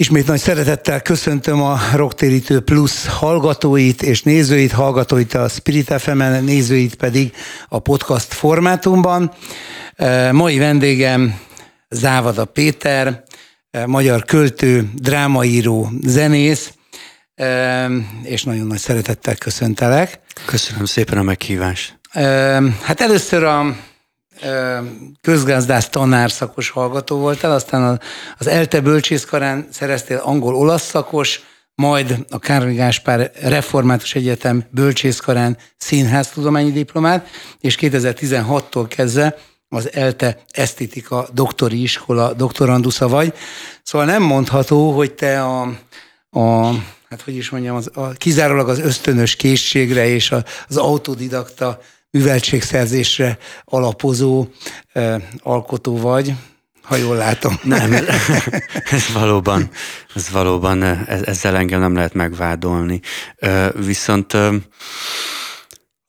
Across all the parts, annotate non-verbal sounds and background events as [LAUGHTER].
Ismét nagy szeretettel köszöntöm a Rocktérítő Plus hallgatóit és nézőit, hallgatóit a Spirit fm nézőit pedig a podcast formátumban. E, mai vendégem Závada Péter, e, magyar költő, drámaíró, zenész, e, és nagyon nagy szeretettel köszöntelek. Köszönöm szépen a meghívást. Hát először a közgazdász tanár szakos hallgató voltál, aztán az ELTE bölcsészkarán szereztél angol-olasz szakos, majd a Károly Gáspár Református Egyetem bölcsészkarán színháztudományi diplomát, és 2016-tól kezdve az ELTE esztétika doktori iskola doktorandusza vagy. Szóval nem mondható, hogy te a, a hát hogy is mondjam, az, a, kizárólag az ösztönös készségre és a, az autodidakta műveltségszerzésre alapozó eh, alkotó vagy, ha jól látom. Nem, [LAUGHS] ez valóban, ez valóban, ezzel engem nem lehet megvádolni. Viszont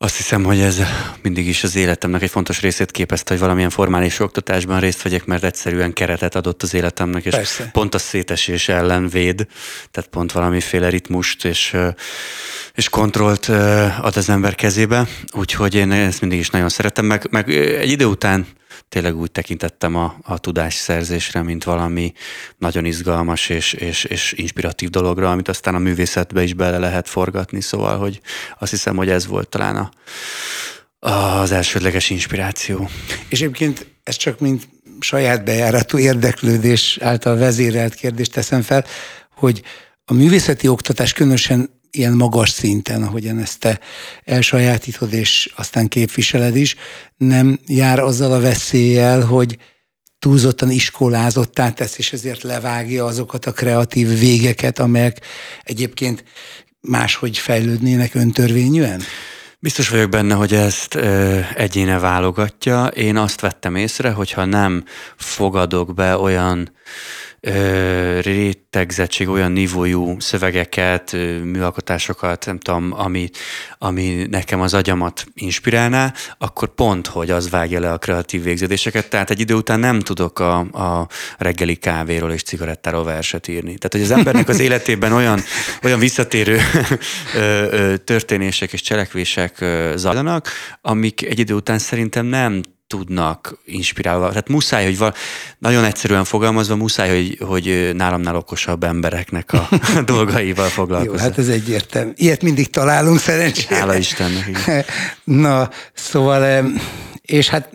azt hiszem, hogy ez mindig is az életemnek egy fontos részét képezte, hogy valamilyen formális oktatásban részt vegyek, mert egyszerűen keretet adott az életemnek, és Persze. pont a szétesés ellen véd, tehát pont valamiféle ritmust és, és kontrollt ad az ember kezébe, úgyhogy én ezt mindig is nagyon szeretem, meg, meg egy idő után tényleg úgy tekintettem a, a tudásszerzésre, mint valami nagyon izgalmas és, és, és inspiratív dologra, amit aztán a művészetbe is bele lehet forgatni, szóval, hogy azt hiszem, hogy ez volt talán a, az elsődleges inspiráció. És egyébként ez csak mint saját bejáratú érdeklődés által vezérelt kérdést teszem fel, hogy a művészeti oktatás különösen ilyen magas szinten, ahogyan ezt te elsajátítod, és aztán képviseled is, nem jár azzal a veszéllyel, hogy túlzottan iskolázottá tesz, és ezért levágja azokat a kreatív végeket, amelyek egyébként máshogy fejlődnének öntörvényűen? Biztos vagyok benne, hogy ezt ö, egyéne válogatja. Én azt vettem észre, hogyha nem fogadok be olyan rétegzettség, olyan nívójú szövegeket, műalkotásokat, nem tudom, ami, ami nekem az agyamat inspirálná, akkor pont, hogy az vágja le a kreatív végződéseket, tehát egy idő után nem tudok a, a reggeli kávéról és cigarettáról verset írni. Tehát, hogy az embernek az életében olyan, olyan visszatérő történések és cselekvések zajlanak, amik egy idő után szerintem nem tudnak inspirálva. Tehát muszáj, hogy val- nagyon egyszerűen fogalmazva, muszáj, hogy, hogy nálamnál okosabb embereknek a [LAUGHS] [LAUGHS] dolgaival foglalkozni. Jó, hát ez egyértelmű. Ilyet mindig találunk szerencsére. Hála Istennek. [LAUGHS] Na, szóval, és hát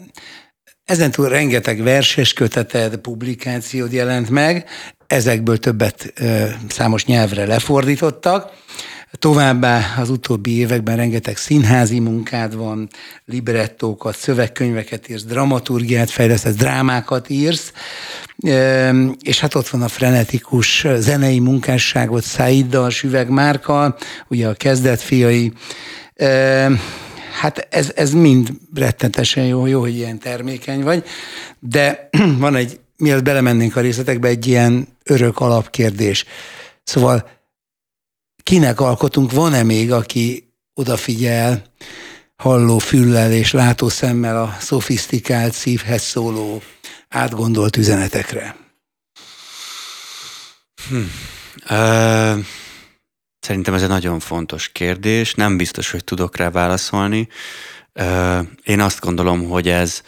ezentúl rengeteg verses köteted, publikációd jelent meg, ezekből többet számos nyelvre lefordítottak. Továbbá az utóbbi években rengeteg színházi munkád van, librettókat, szövegkönyveket írsz, dramaturgiát fejlesztesz, drámákat írsz, és hát ott van a frenetikus zenei munkásságot Szaiddal, Süveg Márkal, ugye a kezdet fiai. Hát ez, ez mind rettentesen jó, jó, hogy ilyen termékeny vagy, de [CLEARS THROAT] van egy, mielőtt belemennénk a részletekbe, egy ilyen örök alapkérdés. Szóval kinek alkotunk, van-e még, aki odafigyel, halló füllel és látó szemmel a szofisztikált szívhez szóló átgondolt üzenetekre? Hm. Uh, szerintem ez egy nagyon fontos kérdés, nem biztos, hogy tudok rá válaszolni. Uh, én azt gondolom, hogy ez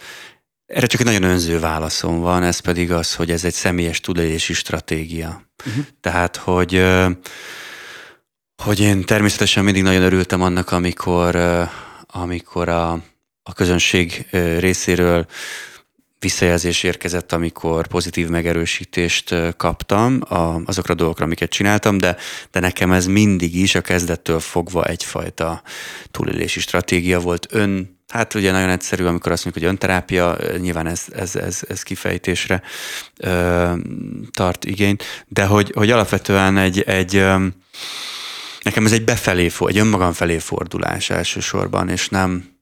erre csak egy nagyon önző válaszom van, ez pedig az, hogy ez egy személyes tudási stratégia. Uh-huh. Tehát, hogy uh, hogy én természetesen mindig nagyon örültem annak, amikor, amikor a, a közönség részéről visszajelzés érkezett, amikor pozitív megerősítést kaptam azokra a dolgokra, amiket csináltam, de, de nekem ez mindig is a kezdettől fogva egyfajta túlélési stratégia volt. Ön, hát ugye nagyon egyszerű, amikor azt mondjuk, hogy önterápia, nyilván ez, ez, ez, ez kifejtésre ö, tart igényt, de hogy, hogy alapvetően egy, egy nekem ez egy befelé, egy önmagam felé fordulás elsősorban, és nem,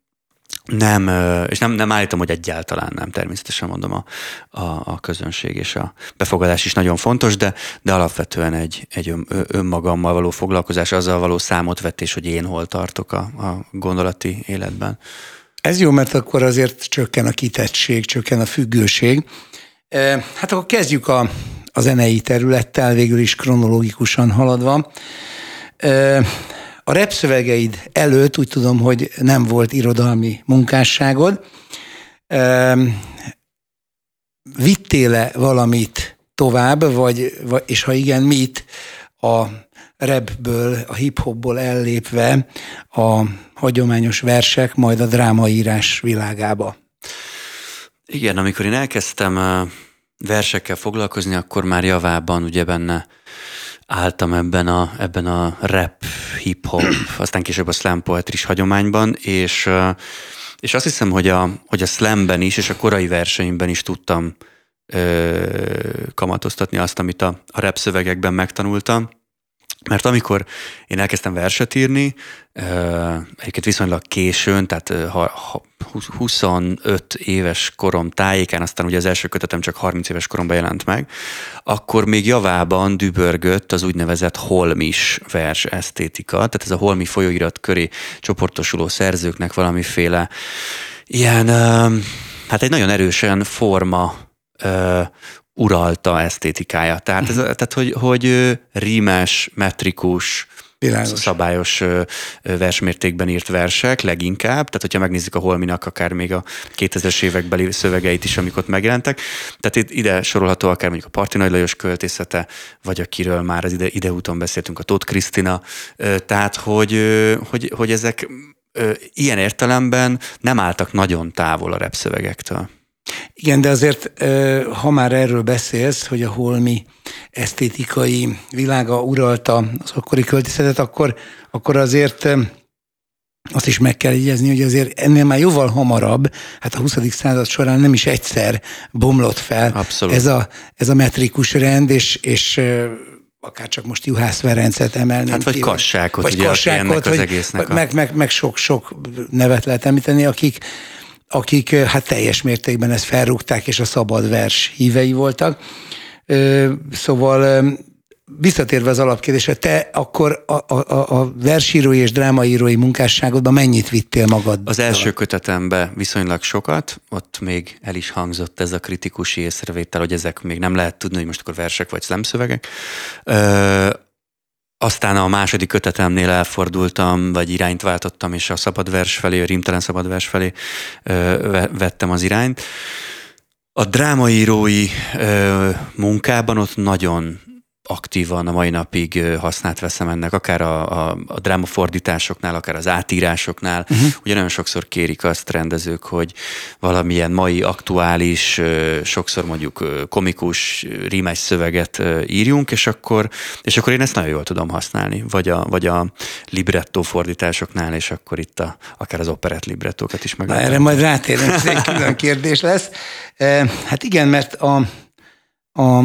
nem, és nem, nem állítom, hogy egyáltalán nem, természetesen mondom, a, a, a közönség és a befogadás is nagyon fontos, de, de alapvetően egy, egy ön, önmagammal való foglalkozás, azzal való számotvetés, hogy én hol tartok a, a gondolati életben. Ez jó, mert akkor azért csökken a kitettség, csökken a függőség. Hát akkor kezdjük a, a zenei területtel, végül is kronológikusan haladva. A repszövegeid előtt úgy tudom, hogy nem volt irodalmi munkásságod. Vittél-e valamit tovább, vagy, és ha igen, mit a repből, a hip-hopból ellépve a hagyományos versek, majd a drámaírás világába? Igen, amikor én elkezdtem versekkel foglalkozni, akkor már javában ugye benne álltam ebben a, ebben a rap, hip-hop, aztán később a slam poetry hagyományban, és, és azt hiszem, hogy a, hogy a slamben is, és a korai verseimben is tudtam ö, kamatoztatni azt, amit a, a rap szövegekben megtanultam. Mert amikor én elkezdtem verset írni, egyébként viszonylag későn, tehát 25 éves korom tájékán, aztán ugye az első kötetem csak 30 éves koromban jelent meg, akkor még javában dübörgött az úgynevezett holmis vers esztétika, tehát ez a holmi folyóirat köré csoportosuló szerzőknek valamiféle ilyen, hát egy nagyon erősen forma uralta esztétikája. Tehát, ez, tehát hogy, hogy rímes, metrikus, Világos. szabályos versmértékben írt versek leginkább, tehát hogyha megnézzük a Holminak akár még a 2000-es évekbeli szövegeit is, amik ott megjelentek, tehát itt ide sorolható akár mondjuk a Parti Nagy Lajos költészete, vagy akiről már az ide, ideúton beszéltünk, a Tóth Krisztina, tehát hogy, hogy, hogy ezek ilyen értelemben nem álltak nagyon távol a repszövegektől. Igen, de azért, ha már erről beszélsz, hogy a holmi esztétikai világa uralta az akkori költészetet, akkor, akkor azért azt is meg kell jegyezni, hogy azért ennél már jóval hamarabb, hát a 20. század során nem is egyszer bomlott fel Abszolút. ez a, ez a metrikus rend, és, és akár csak most Juhász Ferencet emelni. Hát vagy ki, Kassákot, vagy ugye, kassákot, az egésznek meg, a... meg, meg sok-sok nevet lehet említeni, akik, akik hát teljes mértékben ezt felrúgták, és a szabad vers hívei voltak. Szóval visszatérve az alapkérdésre, te akkor a, a, a versírói és drámaírói munkásságodban mennyit vittél magad? Az első kötetembe viszonylag sokat, ott még el is hangzott ez a kritikus észrevétel, hogy ezek még nem lehet tudni, hogy most akkor versek vagy szlemszövegek. Aztán a második kötetemnél elfordultam, vagy irányt váltottam, és a szabad vers felé, a rímtelen szabad vers felé ö, vettem az irányt. A drámaírói ö, munkában ott nagyon aktívan a mai napig használt veszem ennek, akár a, a, a drámafordításoknál, akár az átírásoknál. Uh-huh. Ugye nagyon sokszor kérik azt rendezők, hogy valamilyen mai aktuális, sokszor mondjuk komikus, rímás szöveget írjunk, és akkor, és akkor én ezt nagyon jól tudom használni. Vagy a, vagy a libretto fordításoknál, és akkor itt a, akár az operett librettókat is meg. Erre majd rátérünk, ez egy külön kérdés lesz. Hát igen, mert a, a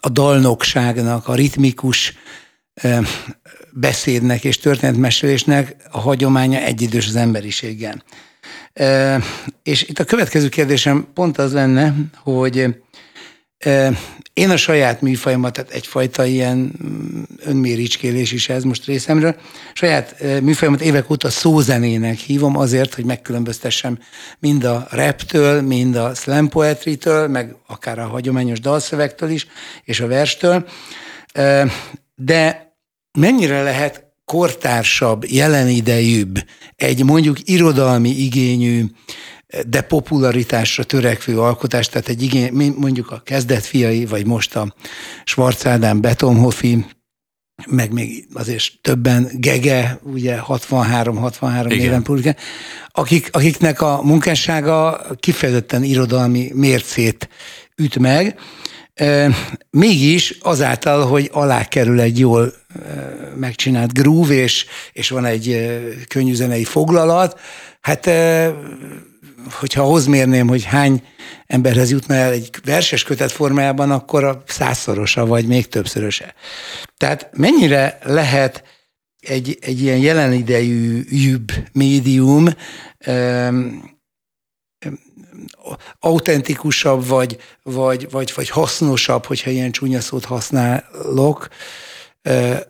a dalnokságnak, a ritmikus beszédnek és történetmesélésnek a hagyománya egyidős az emberiséggel. És itt a következő kérdésem pont az lenne, hogy én a saját műfajomat, tehát egyfajta ilyen mm, önméricskélés is ez most részemről, saját műfajomat évek óta szózenének hívom azért, hogy megkülönböztessem mind a reptől, mind a slam poetry-től, meg akár a hagyományos dalszövegtől is, és a verstől. De mennyire lehet kortársabb, jelenidejűbb, egy mondjuk irodalmi igényű de popularitásra törekvő alkotás, tehát egy igény, mondjuk a kezdetfiai, vagy most a Schwarz Ádám Betonhofi, meg még azért többen, Gege, ugye 63-63 éven publikál, akik, akiknek a munkássága kifejezetten irodalmi mércét üt meg, mégis azáltal, hogy alá kerül egy jól megcsinált groove, és, és van egy könnyű zenei foglalat, hát hogyha ahhoz mérném, hogy hány emberhez jutna el egy verses kötet formájában, akkor a százszorosa, vagy még többszöröse. Tehát mennyire lehet egy, egy ilyen jelen idejű jübb médium um, autentikusabb, vagy, vagy, vagy, vagy hasznosabb, hogyha ilyen csúnya szót használok, eh,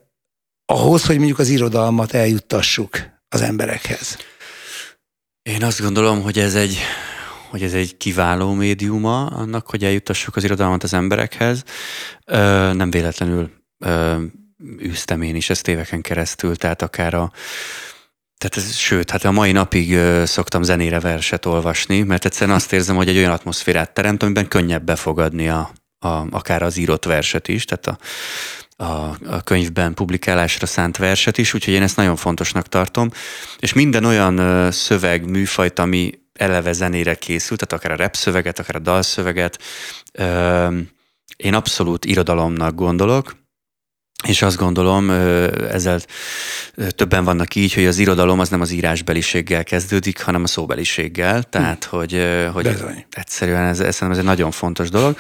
ahhoz, hogy mondjuk az irodalmat eljuttassuk az emberekhez. Én azt gondolom, hogy ez egy hogy ez egy kiváló médiuma annak, hogy eljutassuk az irodalmat az emberekhez. Nem véletlenül űztem én is ezt éveken keresztül, tehát akár a tehát ez, sőt, hát a mai napig ö, szoktam zenére verset olvasni, mert egyszerűen azt érzem, hogy egy olyan atmoszférát teremt, amiben könnyebb befogadni a, a, akár az írott verset is, tehát a, a, a könyvben publikálásra szánt verset is, úgyhogy én ezt nagyon fontosnak tartom. És minden olyan szöveg, műfajt, ami eleve zenére készült, tehát akár a rap szöveget, akár a dalszöveget, én abszolút irodalomnak gondolok, és azt gondolom, ezzel többen vannak így, hogy az irodalom az nem az írásbeliséggel kezdődik, hanem a szóbeliséggel. Tehát, hm. hogy, hogy egyszerűen ez, ez, ez egy nagyon fontos dolog.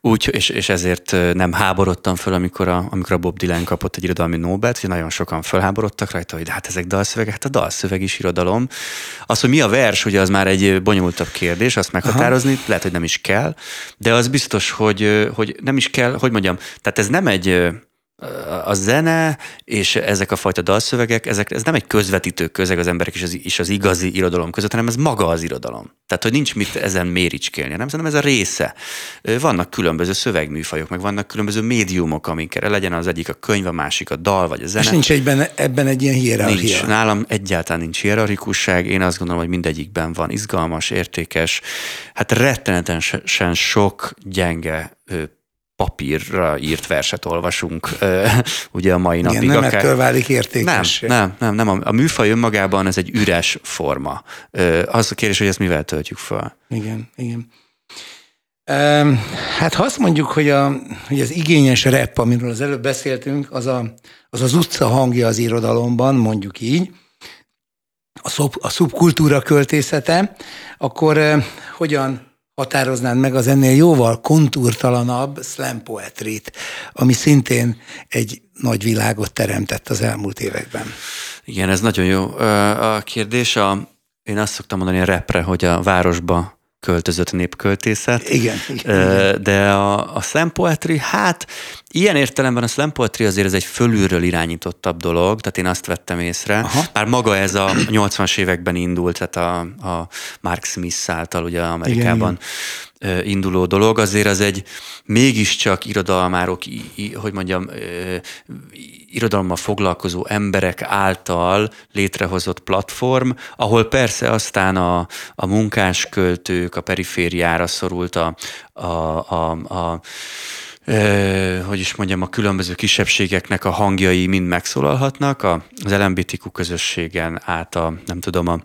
Úgy, és, és ezért nem háborodtam föl, amikor a, amikor a Bob Dylan kapott egy irodalmi Nobelt, hogy nagyon sokan fölháborodtak rajta, hogy hát ezek dalszövegek, hát a dalszöveg is irodalom. Az, hogy mi a vers, ugye az már egy bonyolultabb kérdés, azt meghatározni, Aha. lehet, hogy nem is kell, de az biztos, hogy, hogy nem is kell, hogy mondjam, tehát ez nem egy a zene és ezek a fajta dalszövegek, ezek, ez nem egy közvetítő közeg az emberek és az, és az igazi irodalom között, hanem ez maga az irodalom. Tehát, hogy nincs mit ezen méricskélni, nem? Szerintem ez a része. Vannak különböző szövegműfajok, meg vannak különböző médiumok, amikkel legyen az egyik a könyv, a másik a dal, vagy a zene. És nincs egyben, ebben egy ilyen hierarchia? Nincs. Nálam egyáltalán nincs hierarchikusság. Én azt gondolom, hogy mindegyikben van izgalmas, értékes, hát rettenetesen sok gyenge papírra írt verset olvasunk ugye a mai napig. Igen, nem akár... ettől válik értékes. Nem, nem, nem, nem. A, a műfaj önmagában ez egy üres forma. Az a kérdés, hogy ezt mivel töltjük fel. Igen, igen. Hát ha azt mondjuk, hogy, a, hogy az igényes rep, amiről az előbb beszéltünk, az, a, az az utca hangja az irodalomban, mondjuk így, a, szub, a szubkultúra költészete, akkor hogyan határoznád meg az ennél jóval kontúrtalanabb slam poetrit, ami szintén egy nagy világot teremtett az elmúlt években. Igen, ez nagyon jó a kérdés. A, én azt szoktam mondani a repre, hogy a városba költözött népköltészet. Igen. igen. De a, a slam poetry, hát ilyen értelemben a slam poetry azért ez egy fölülről irányítottabb dolog, tehát én azt vettem észre. Aha. Már maga ez a 80-as években indult, tehát a, a Mark Smith által ugye Amerikában igen, induló dolog, azért az egy mégiscsak irodalmárok, hogy mondjam, irodalommal foglalkozó emberek által létrehozott platform, ahol persze aztán a, a munkásköltők a perifériára szorult a, a, a, a hogy is mondjam, a különböző kisebbségeknek a hangjai mind megszólalhatnak, az LMBTQ közösségen át a, nem tudom, a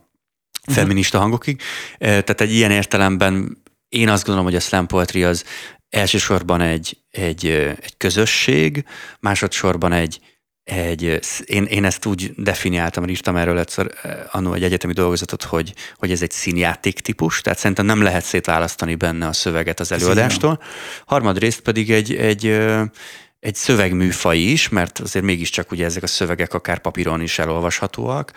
feminista hangokig. Tehát egy ilyen értelemben én azt gondolom, hogy a slam poetry az elsősorban egy, egy, egy közösség, másodszorban egy, egy, én, én ezt úgy definiáltam, írtam erről egyszer annó egy egyetemi dolgozatot, hogy, hogy ez egy színjáték típus, tehát szerintem nem lehet szétválasztani benne a szöveget az előadástól. Harmadrészt pedig egy, egy, egy szövegműfaj is, mert azért mégiscsak ugye ezek a szövegek akár papíron is elolvashatóak,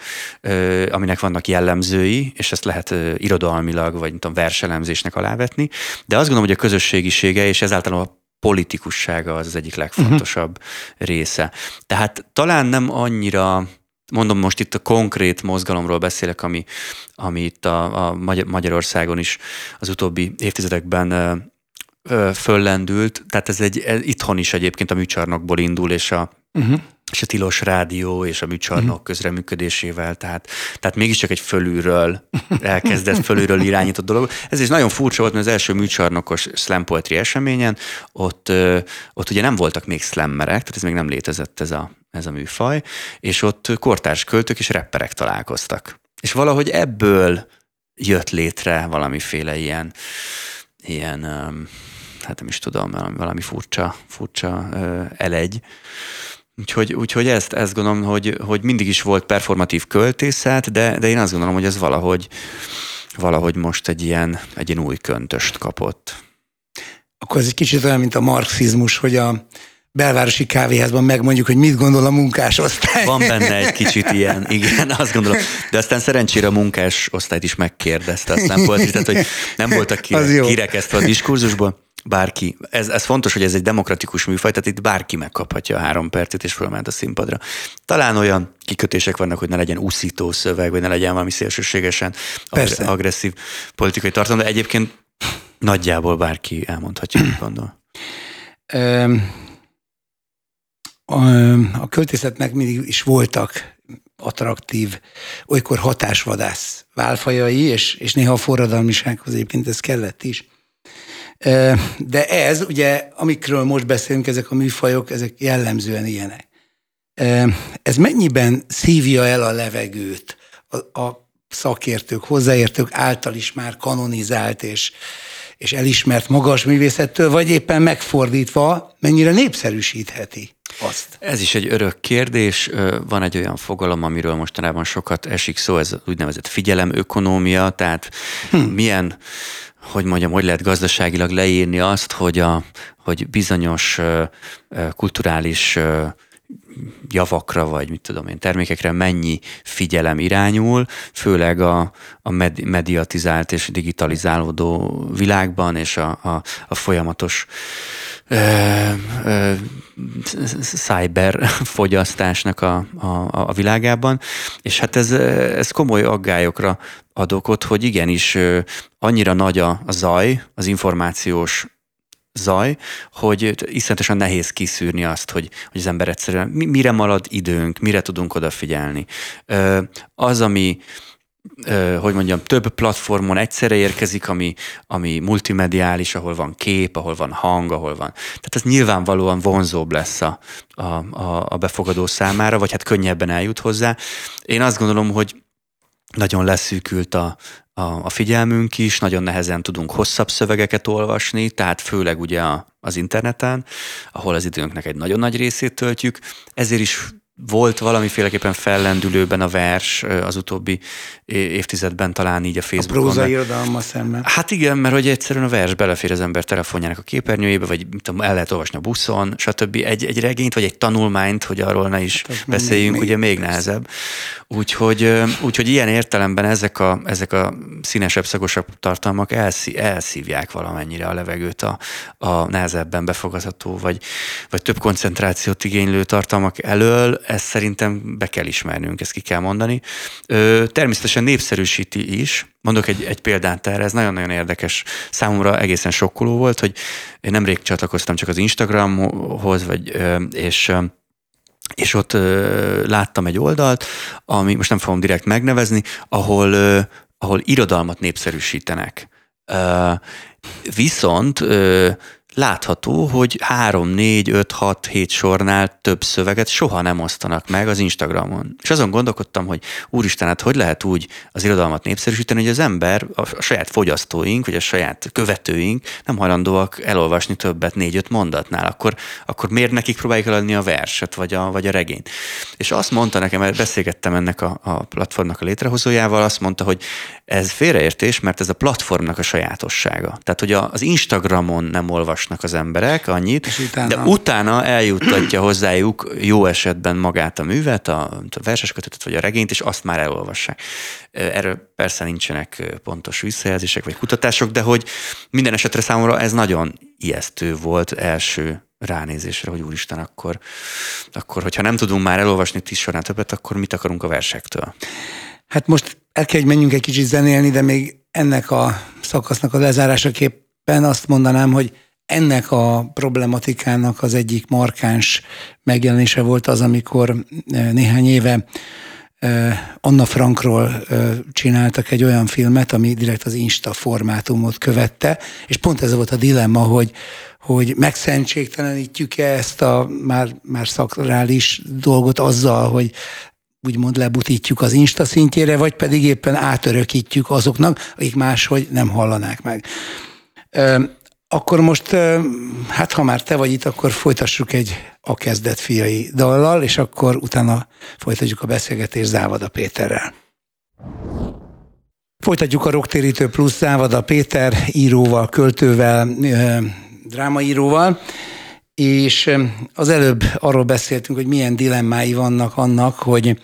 aminek vannak jellemzői, és ezt lehet irodalmilag, vagy nem tudom, verselemzésnek alávetni, de azt gondolom, hogy a közösségisége, és ezáltal a politikussága az az egyik legfontosabb uh-huh. része. Tehát talán nem annyira mondom most itt a konkrét mozgalomról beszélek, ami, ami itt a, a Magyarországon is az utóbbi évtizedekben föllendült, tehát ez egy ez itthon is egyébként a műcsarnokból indul, és a, uh-huh. És a tilos rádió és a műcsarnok uh-huh. közreműködésével, tehát, tehát mégiscsak egy fölülről [LAUGHS] elkezdett, fölülről irányított dolog. Ez is nagyon furcsa volt, mert az első műcsarnokos slam poetry eseményen ott, ott ugye nem voltak még slammerek, tehát ez még nem létezett ez a, ez a műfaj, és ott kortárs költők és rapperek találkoztak. És valahogy ebből jött létre valamiféle ilyen, ilyen hát nem is tudom, valami furcsa, furcsa elegy. Úgyhogy, úgyhogy ezt, ezt gondolom, hogy, hogy mindig is volt performatív költészet, de, de én azt gondolom, hogy ez valahogy, valahogy most egy ilyen, egy ilyen új köntöst kapott. Akkor ez egy kicsit olyan, mint a marxizmus, hogy a belvárosi kávéházban megmondjuk, hogy mit gondol a munkásosztály. Van benne egy kicsit ilyen, [LAUGHS] igen, azt gondolom. De aztán szerencsére a munkás osztályt is megkérdezte, aztán volt, tehát hogy nem voltak kirekesztve a diskurzusból. Bárki, ez, ez fontos, hogy ez egy demokratikus műfaj, tehát itt bárki megkaphatja a három percet, és fölment a színpadra. Talán olyan kikötések vannak, hogy ne legyen úszító szöveg, vagy ne legyen valami szélsőségesen Persze. agresszív politikai tartalom, de egyébként nagyjából bárki elmondhatja, mit gondol. A, költészetnek mindig is voltak attraktív, olykor hatásvadász válfajai, és, és néha a forradalmisághoz egyébként ez kellett is. De ez, ugye, amikről most beszélünk, ezek a műfajok, ezek jellemzően ilyenek. Ez mennyiben szívja el a levegőt a, a szakértők, hozzáértők által is már kanonizált és, és elismert magas művészettől, vagy éppen megfordítva mennyire népszerűsítheti azt? Ez is egy örök kérdés. Van egy olyan fogalom, amiről mostanában sokat esik szó, ez úgynevezett figyelemökonómia, tehát hm. milyen hogy mondjam, hogy lehet gazdaságilag leírni azt, hogy, a, hogy bizonyos kulturális javakra, vagy mit tudom én, termékekre mennyi figyelem irányul, főleg a, a mediatizált és digitalizálódó világban, és a, a, a folyamatos cyber fogyasztásnak a, a, a világában, és hát ez, ez komoly aggályokra ad okot, hogy igenis annyira nagy a, zaj, az információs zaj, hogy iszonyatosan nehéz kiszűrni azt, hogy, hogy az ember egyszerűen mire marad időnk, mire tudunk odafigyelni. Az, ami hogy mondjam, több platformon egyszerre érkezik, ami, ami multimediális, ahol van kép, ahol van hang, ahol van. Tehát ez nyilvánvalóan vonzóbb lesz a, a, a, befogadó számára, vagy hát könnyebben eljut hozzá. Én azt gondolom, hogy nagyon leszűkült a, a, a figyelmünk is, nagyon nehezen tudunk hosszabb szövegeket olvasni, tehát főleg ugye a, az interneten, ahol az időnknek egy nagyon nagy részét töltjük, ezért is volt valamiféleképpen fellendülőben a vers az utóbbi évtizedben talán így a Facebookon. A próza irodalma szemben. Hát igen, mert hogy egyszerűen a vers belefér az ember telefonjának a képernyőjébe, vagy tudom, el lehet olvasni a buszon, stb. Egy, egy regényt, vagy egy tanulmányt, hogy arról ne is hát beszéljünk, még, ugye még nehezebb. Úgyhogy, úgyhogy ilyen értelemben ezek a, ezek a színesebb, szagosabb tartalmak elszí, elszívják valamennyire a levegőt a, a nehezebben befogadható, vagy, vagy több koncentrációt igénylő tartalmak elől, ezt szerintem be kell ismernünk, ezt ki kell mondani. Természetesen népszerűsíti is. Mondok egy, egy példát erre, ez nagyon-nagyon érdekes. Számomra egészen sokkoló volt, hogy én nemrég csatlakoztam csak az Instagramhoz, vagy, és és ott ö, láttam egy oldalt, ami most nem fogom direkt megnevezni, ahol, ö, ahol irodalmat népszerűsítenek. Ö, viszont ö, látható, hogy 3, 4, 5, 6, 7 sornál több szöveget soha nem osztanak meg az Instagramon. És azon gondolkodtam, hogy úristen, hát hogy lehet úgy az irodalmat népszerűsíteni, hogy az ember, a, saját fogyasztóink, vagy a saját követőink nem hajlandóak elolvasni többet négy-öt mondatnál, akkor, akkor miért nekik próbáljuk eladni a verset, vagy a, vagy a regényt? És azt mondta nekem, mert beszélgettem ennek a, a platformnak a létrehozójával, azt mondta, hogy ez félreértés, mert ez a platformnak a sajátossága. Tehát, hogy az Instagramon nem olvasnak az emberek annyit, utána... de utána eljuttatja hozzájuk jó esetben magát a művet, a, a verses kötetet vagy a regényt, és azt már elolvassák. Erről persze nincsenek pontos visszajelzések vagy kutatások, de hogy minden esetre számomra ez nagyon ijesztő volt első ránézésre, hogy úristen, akkor, akkor hogyha nem tudunk már elolvasni tíz során többet, akkor mit akarunk a versektől? Hát most el kell, hogy menjünk egy kicsit zenélni, de még ennek a szakasznak a lezárásaképpen azt mondanám, hogy ennek a problematikának az egyik markáns megjelenése volt az, amikor e, néhány éve e, Anna Frankról e, csináltak egy olyan filmet, ami direkt az Insta formátumot követte, és pont ez volt a dilemma, hogy, hogy megszentségtelenítjük-e ezt a már, már szakrális dolgot azzal, hogy úgymond lebutítjuk az Insta szintjére, vagy pedig éppen átörökítjük azoknak, akik máshogy nem hallanák meg. Akkor most, hát ha már te vagy itt, akkor folytassuk egy a kezdet fiai dallal, és akkor utána folytatjuk a beszélgetést Závada Péterrel. Folytatjuk a Rocktérítő plusz Závada Péter íróval, költővel, drámaíróval és az előbb arról beszéltünk, hogy milyen dilemmái vannak annak, hogy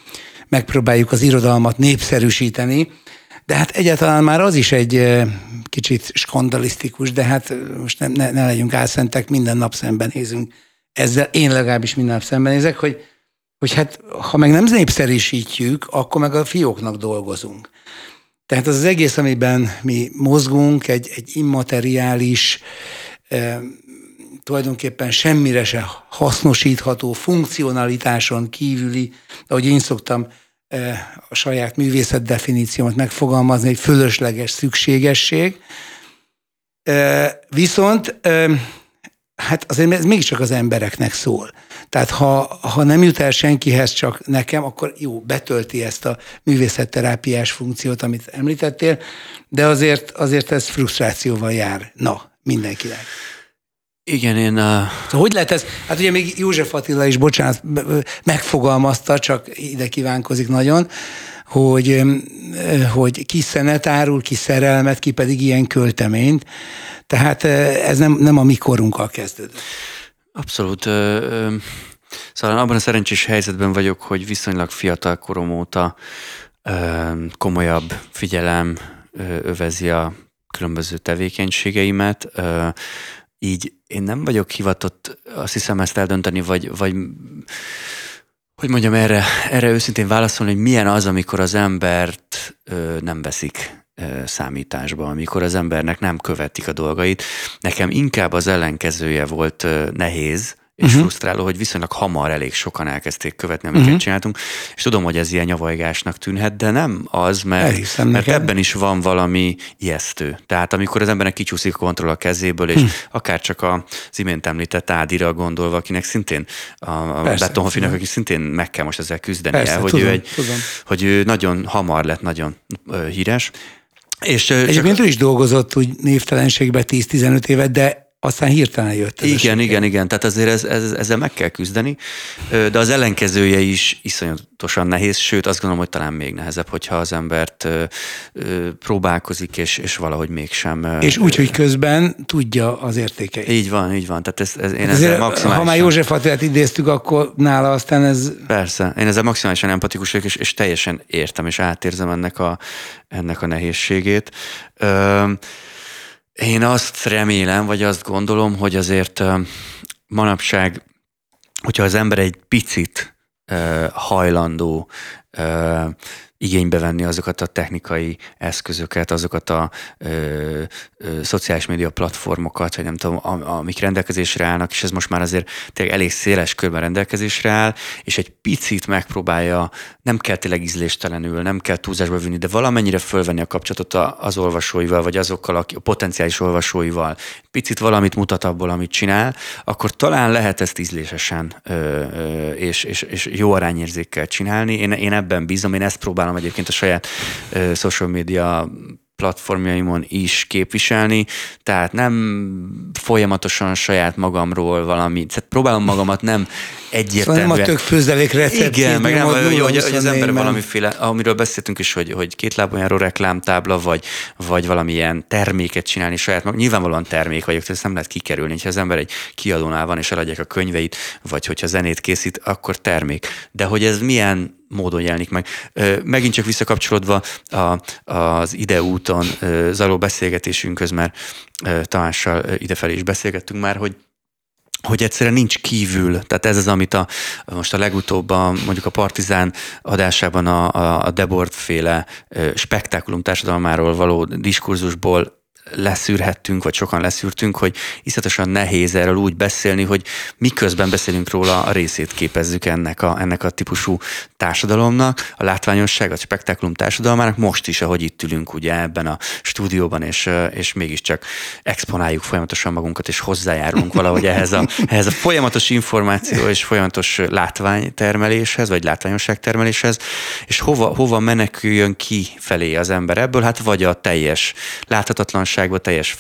megpróbáljuk az irodalmat népszerűsíteni, De hát egyáltalán már az is egy kicsit skandalisztikus, de hát most ne, ne, ne legyünk álszentek, minden nap szembenézünk ezzel, én legalábbis minden nap szembenézek, hogy, hogy hát ha meg nem népszerűsítjük, akkor meg a fióknak dolgozunk. Tehát az az egész, amiben mi mozgunk, egy, egy immateriális, e, tulajdonképpen semmire se hasznosítható, funkcionalitáson kívüli, ahogy én szoktam a saját művészet definíciómat megfogalmazni, egy fölösleges szükségesség. Viszont hát azért ez mégiscsak az embereknek szól. Tehát ha, ha nem jut el senkihez, csak nekem, akkor jó, betölti ezt a művészetterápiás funkciót, amit említettél, de azért, azért ez frusztrációval jár. Na, mindenkinek. Igen, én... A... Szóval hogy lehet ez? Hát ugye még József Attila is, bocsánat, megfogalmazta, csak ide kívánkozik nagyon, hogy, hogy ki szenet árul, ki szerelmet, ki pedig ilyen költeményt. Tehát ez nem, nem a mi korunkkal kezdődött. Abszolút. Szóval abban a szerencsés helyzetben vagyok, hogy viszonylag fiatal korom óta komolyabb figyelem övezi a különböző tevékenységeimet. Így én nem vagyok hivatott azt hiszem ezt eldönteni, vagy, vagy hogy mondjam, erre, erre őszintén válaszolni, hogy milyen az, amikor az embert ö, nem veszik számításba, amikor az embernek nem követik a dolgait. Nekem inkább az ellenkezője volt nehéz, és uh-huh. frusztráló, hogy viszonylag hamar elég sokan elkezdték követni, amiket uh-huh. csináltunk, és tudom, hogy ez ilyen nyavajgásnak tűnhet, de nem az, mert, mert ebben is van valami ijesztő. Tehát amikor az embernek kicsúszik a kontroll a kezéből, és uh-huh. akár csak az imént említett Ádira gondolva, akinek szintén a Betonhofinak, aki szintén meg kell most ezzel küzdenie, Persze, hogy, tudom, ő egy, tudom. hogy ő nagyon hamar lett nagyon híres, és, Egyébként csak... ő is dolgozott úgy névtelenségbe 10-15 évet, de aztán hirtelen jött. Ez igen, igen, igen. Tehát azért ez, ez, ezzel meg kell küzdeni, de az ellenkezője is iszonyatosan nehéz, sőt azt gondolom, hogy talán még nehezebb, hogyha az embert próbálkozik, és, és valahogy mégsem. És úgy, hogy közben tudja az értékeit. Így van, így van. Tehát ez, ez, én ezzel maximálisan... Ha már József Attilát idéztük, akkor nála aztán ez... Persze, én ezzel maximálisan empatikus vagyok, és, és teljesen értem, és átérzem ennek a, ennek a nehézségét. Ö, én azt remélem, vagy azt gondolom, hogy azért manapság, hogyha az ember egy picit hajlandó igénybe venni azokat a technikai eszközöket, azokat a ö, ö, szociális média platformokat, vagy nem tudom, amik rendelkezésre állnak, és ez most már azért tényleg elég széles körben rendelkezésre áll, és egy picit megpróbálja, nem kell tényleg ízléstelenül, nem kell túlzásba vinni, de valamennyire fölvenni a kapcsolatot az olvasóival, vagy azokkal a potenciális olvasóival, picit valamit mutat abból, amit csinál, akkor talán lehet ezt ízlésesen ö, ö, és, és, és jó arányérzékkel csinálni. Én, én ebben bízom, én ezt próbálom egyébként a saját ö, social media platformjaimon is képviselni, tehát nem folyamatosan saját magamról valami, tehát próbálom magamat nem egyértelműen. Szóval nem a tök főzelék recept. Igen, meg nem, hogy, hogy, hogy az ember valamiféle, amiről beszéltünk is, hogy, hogy két lábon járó reklámtábla, vagy, vagy valamilyen terméket csinálni saját magam. Nyilvánvalóan termék vagyok, tehát ezt nem lehet kikerülni. Ha az ember egy kiadónál van, és eladják a könyveit, vagy hogyha zenét készít, akkor termék. De hogy ez milyen módon jelenik meg. Megint csak visszakapcsolódva a, az ideúton zajló beszélgetésünkhöz, mert Tamással idefelé is beszélgettünk már, hogy hogy egyszerűen nincs kívül, tehát ez az, amit a, most a legutóbb a, mondjuk a Partizán adásában a, a, a Debord féle spektákulum társadalmáról való diskurzusból leszűrhettünk, vagy sokan leszűrtünk, hogy iszletesen nehéz erről úgy beszélni, hogy miközben beszélünk róla, a részét képezzük ennek a, ennek a típusú társadalomnak, a látványosság, a spektákulum társadalmának, most is, ahogy itt ülünk ugye ebben a stúdióban, és, és mégiscsak exponáljuk folyamatosan magunkat, és hozzájárulunk valahogy ehhez a, ehhez a folyamatos információ és folyamatos látványtermeléshez, vagy látványosságtermeléshez, és hova, hova meneküljön ki felé az ember ebből, hát vagy a teljes láthatatlanság, biztonságba, teljes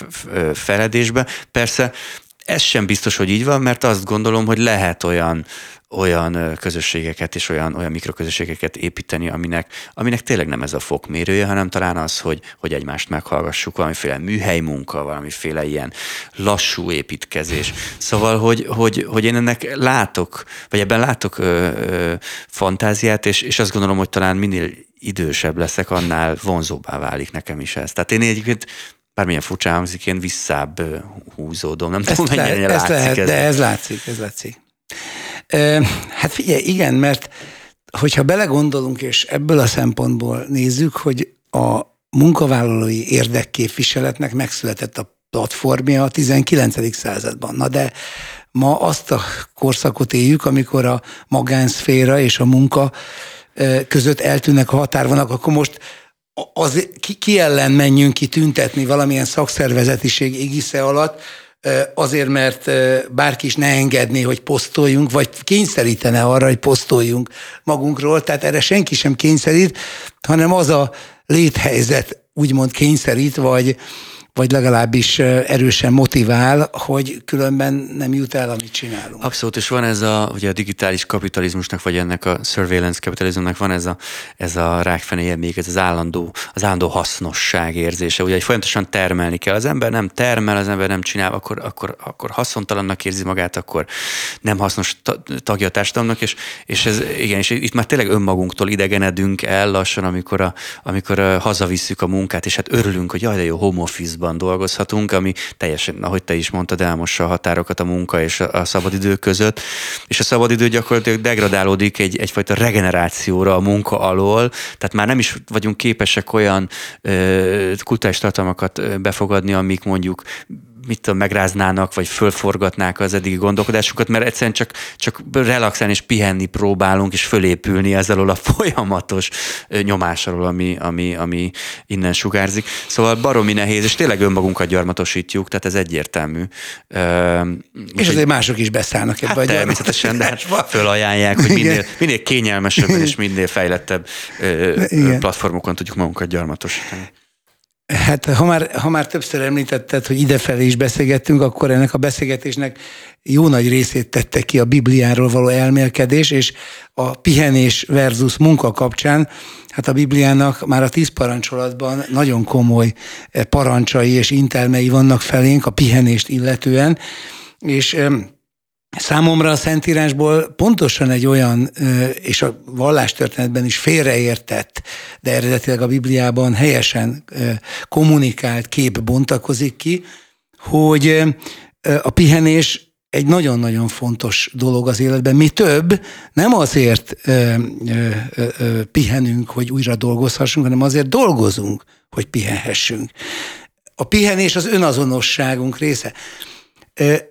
feledésbe. Persze ez sem biztos, hogy így van, mert azt gondolom, hogy lehet olyan, olyan közösségeket és olyan, olyan mikroközösségeket építeni, aminek, aminek tényleg nem ez a fokmérője, hanem talán az, hogy, hogy egymást meghallgassuk, valamiféle műhely munka, valamiféle ilyen lassú építkezés. Szóval, hogy, hogy, hogy én ennek látok, vagy ebben látok ö, ö, fantáziát, és, és azt gondolom, hogy talán minél idősebb leszek, annál vonzóbbá válik nekem is ez. Tehát én egyébként bármilyen furcsa hangzik, én visszább húzódom. Nem ezt tudom, mennyire le, látszik lehet, ez. De ez látszik, ez látszik. Hát figyelj, igen, mert hogyha belegondolunk, és ebből a szempontból nézzük, hogy a munkavállalói érdekképviseletnek megszületett a platformja a 19. században. Na de ma azt a korszakot éljük, amikor a magánszféra és a munka között eltűnnek a határvonalak, akkor most az, ki, ki ellen menjünk ki tüntetni valamilyen szakszervezetiség égisze alatt, azért, mert bárki is ne engedné, hogy posztoljunk, vagy kényszerítene arra, hogy posztoljunk magunkról, tehát erre senki sem kényszerít, hanem az a léthelyzet úgymond kényszerít, vagy, vagy legalábbis erősen motivál, hogy különben nem jut el, amit csinálunk. Abszolút, és van ez a, ugye a digitális kapitalizmusnak, vagy ennek a surveillance kapitalizmusnak van ez a, ez a rákfenéje még, ez az állandó, az állandó hasznosság érzése. Ugye, hogy folyamatosan termelni kell. Az ember nem termel, az ember nem csinál, akkor, akkor, akkor haszontalannak érzi magát, akkor nem hasznos tagja a társadalomnak, és, és ez, igen, és itt már tényleg önmagunktól idegenedünk el lassan, amikor, a, amikor a, hazavisszük a munkát, és hát örülünk, hogy jaj, de jó, home office házban dolgozhatunk, ami teljesen, ahogy te is mondtad, elmossa a határokat a munka és a szabadidő között, és a szabadidő gyakorlatilag degradálódik egy, egyfajta regenerációra a munka alól, tehát már nem is vagyunk képesek olyan ö, befogadni, amik mondjuk mit tudom, megráznának, vagy fölforgatnák az eddigi gondolkodásunkat, mert egyszerűen csak, csak relaxálni és pihenni próbálunk, és fölépülni ezzel a folyamatos nyomásról, ami, ami, ami innen sugárzik. Szóval baromi nehéz, és tényleg önmagunkat gyarmatosítjuk, tehát ez egyértelmű. És azért mások is beszállnak ebbe hát a természetesen, de hát fölajánlják, hogy minél, minél kényelmesebben és minél fejlettebb Igen. platformokon tudjuk magunkat gyarmatosítani. Hát ha már, ha már többször említetted, hogy idefelé is beszélgettünk, akkor ennek a beszélgetésnek jó nagy részét tette ki a Bibliáról való elmélkedés, és a pihenés versus munka kapcsán, hát a Bibliának már a tíz parancsolatban nagyon komoly parancsai és intelmei vannak felénk a pihenést illetően, és Számomra a Szentírásból pontosan egy olyan, és a vallástörténetben is félreértett, de eredetileg a Bibliában helyesen kommunikált kép bontakozik ki, hogy a pihenés egy nagyon-nagyon fontos dolog az életben. Mi több, nem azért ö, ö, ö, pihenünk, hogy újra dolgozhassunk, hanem azért dolgozunk, hogy pihenhessünk. A pihenés az önazonosságunk része.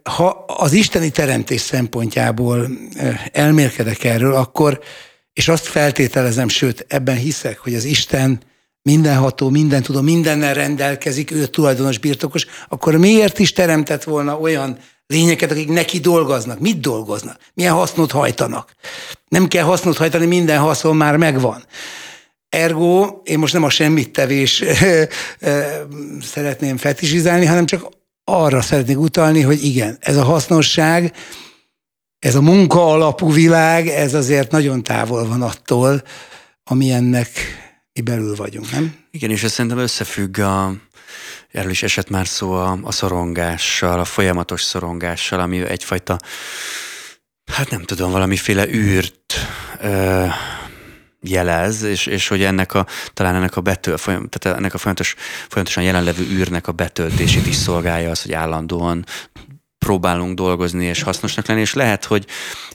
Ha az isteni teremtés szempontjából elmélkedek erről, akkor, és azt feltételezem, sőt, ebben hiszek, hogy az Isten mindenható, minden tudom, mindennel rendelkezik, ő tulajdonos birtokos, akkor miért is teremtett volna olyan lényeket, akik neki dolgoznak? Mit dolgoznak? Milyen hasznot hajtanak? Nem kell hasznot hajtani, minden haszon már megvan. Ergo, én most nem a semmit tevés [LAUGHS] szeretném fetisizálni, hanem csak arra szeretnék utalni, hogy igen, ez a hasznosság, ez a munka alapú világ, ez azért nagyon távol van attól, ami ennek mi belül vagyunk, nem? Igen, és ez szerintem összefügg a, erről is esett már szó a, a szorongással, a folyamatos szorongással, ami egyfajta, hát nem tudom, valamiféle űrt ö, jelez, és, és hogy ennek a, talán ennek a betöl, folyam, tehát ennek a folyamatos, folyamatosan jelenlevő űrnek a betöltését is szolgálja az, hogy állandóan próbálunk dolgozni és hasznosnak lenni, és lehet, hogy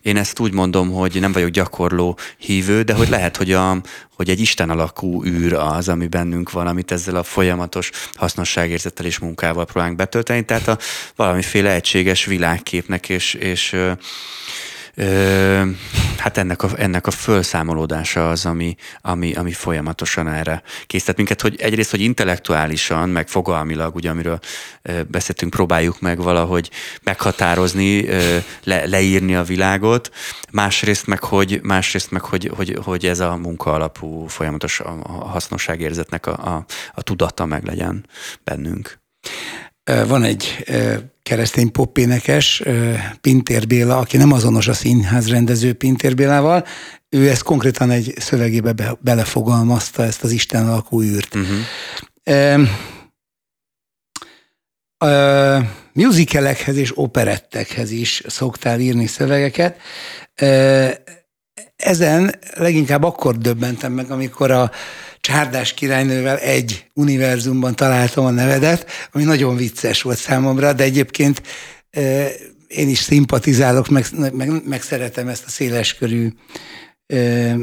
én ezt úgy mondom, hogy nem vagyok gyakorló hívő, de hogy lehet, hogy, a, hogy egy Isten alakú űr az, ami bennünk van, amit ezzel a folyamatos hasznosságérzettel és munkával próbálunk betölteni, tehát a valamiféle egységes világképnek és, és ö, hát ennek a, ennek a felszámolódása az, ami, ami, ami folyamatosan erre készített minket, hogy egyrészt, hogy intellektuálisan, meg fogalmilag, ugye amiről ö, beszéltünk, próbáljuk meg valahogy meghatározni, ö, le, leírni a világot, másrészt meg, hogy, másrészt meg, hogy, hogy, hogy ez a munka alapú folyamatos a, a hasznosságérzetnek a, a, a tudata meg legyen bennünk. Van egy keresztény popénekes, Pintér Béla, aki nem azonos a színház rendező Pintér Bélával, ő ezt konkrétan egy szövegébe be, belefogalmazta, ezt az Isten alakú űrt. Uh-huh. Uh, musicalekhez és operettekhez is szoktál írni szövegeket. Uh, ezen leginkább akkor döbbentem meg, amikor a Csárdás királynővel egy univerzumban találtam a nevedet, ami nagyon vicces volt számomra, de egyébként én is szimpatizálok, meg, meg, meg szeretem ezt a széleskörű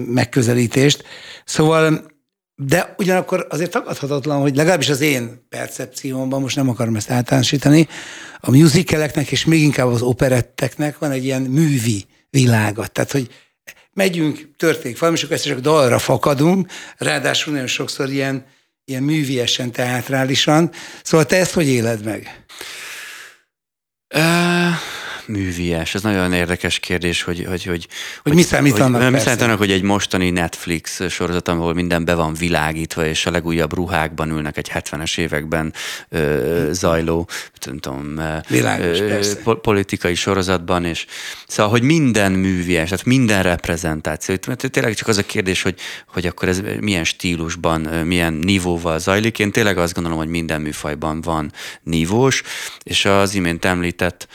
megközelítést. Szóval, de ugyanakkor azért tagadhatatlan, hogy legalábbis az én percepciómban, most nem akarom ezt általánosítani, a musicaleknek és még inkább az operetteknek van egy ilyen művi világa. Tehát, hogy megyünk, történik valami, és akkor ezt csak dalra fakadunk, ráadásul nagyon sokszor ilyen, ilyen műviesen, teátrálisan. Szóval te ezt hogy éled meg? Uh művies? Ez nagyon érdekes kérdés, hogy... Hogy, hogy, hogy mi számít annak hogy, Mi számít annak, hogy egy mostani Netflix sorozat, ahol minden be van világítva, és a legújabb ruhákban ülnek egy 70-es években ö, zajló, nem tudom, Világos, ö, po- politikai sorozatban, és szóval, hogy minden művies, tehát minden reprezentáció. Mert tényleg csak az a kérdés, hogy, hogy akkor ez milyen stílusban, milyen nívóval zajlik. Én tényleg azt gondolom, hogy minden műfajban van nívós, és az imént említett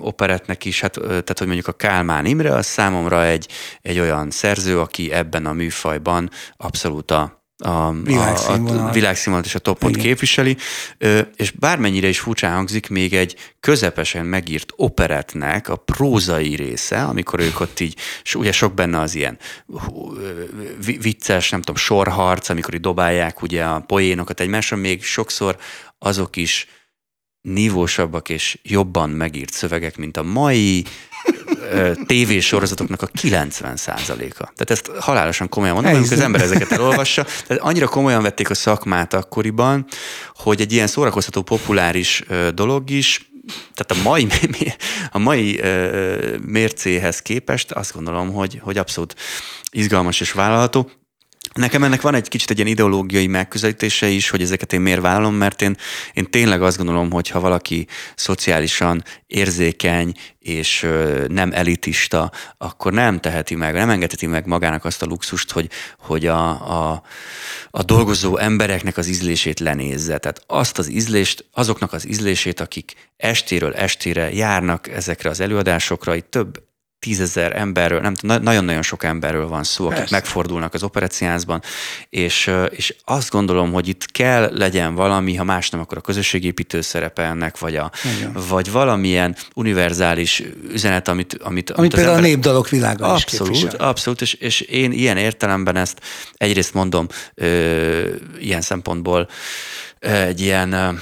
operetnek is, hát, tehát hogy mondjuk a Kálmán Imre, az számomra egy, egy olyan szerző, aki ebben a műfajban abszolút a a, világszínvonal. a világszínvonalat és a topot Igen. képviseli, és bármennyire is furcsán hangzik, még egy közepesen megírt operetnek a prózai része, amikor ők ott így, és ugye sok benne az ilyen vicces, nem tudom, sorharc, amikor így dobálják ugye a poénokat egymásra, még sokszor azok is nívósabbak és jobban megírt szövegek, mint a mai tévésorozatoknak a 90 százaléka. Tehát ezt halálosan komolyan mondom, amikor az ember ezeket elolvassa. Tehát annyira komolyan vették a szakmát akkoriban, hogy egy ilyen szórakoztató, populáris dolog is tehát a mai, a mai mércéhez képest azt gondolom, hogy, hogy abszolút izgalmas és vállalható. Nekem ennek van egy kicsit egy ilyen ideológiai megközelítése is, hogy ezeket én miért vállalom, mert én, én tényleg azt gondolom, hogy ha valaki szociálisan érzékeny és nem elitista, akkor nem teheti meg, nem engedheti meg magának azt a luxust, hogy, hogy a, a, a dolgozó embereknek az ízlését lenézze. Tehát azt az ízlést, azoknak az ízlését, akik estéről estére járnak ezekre az előadásokra, itt több tízezer emberről, nem tudom, nagyon-nagyon sok emberről van szó, akik Persze. megfordulnak az operáciázban, és, és azt gondolom, hogy itt kell legyen valami, ha más nem, akkor a közösségépítő szerepe ennek, vagy, a, vagy valamilyen univerzális üzenet, amit... Amit, amit, amit például ember... a népdalok világa Abszolút, is abszolút, és, és én ilyen értelemben ezt egyrészt mondom, ö, ilyen szempontból egy ilyen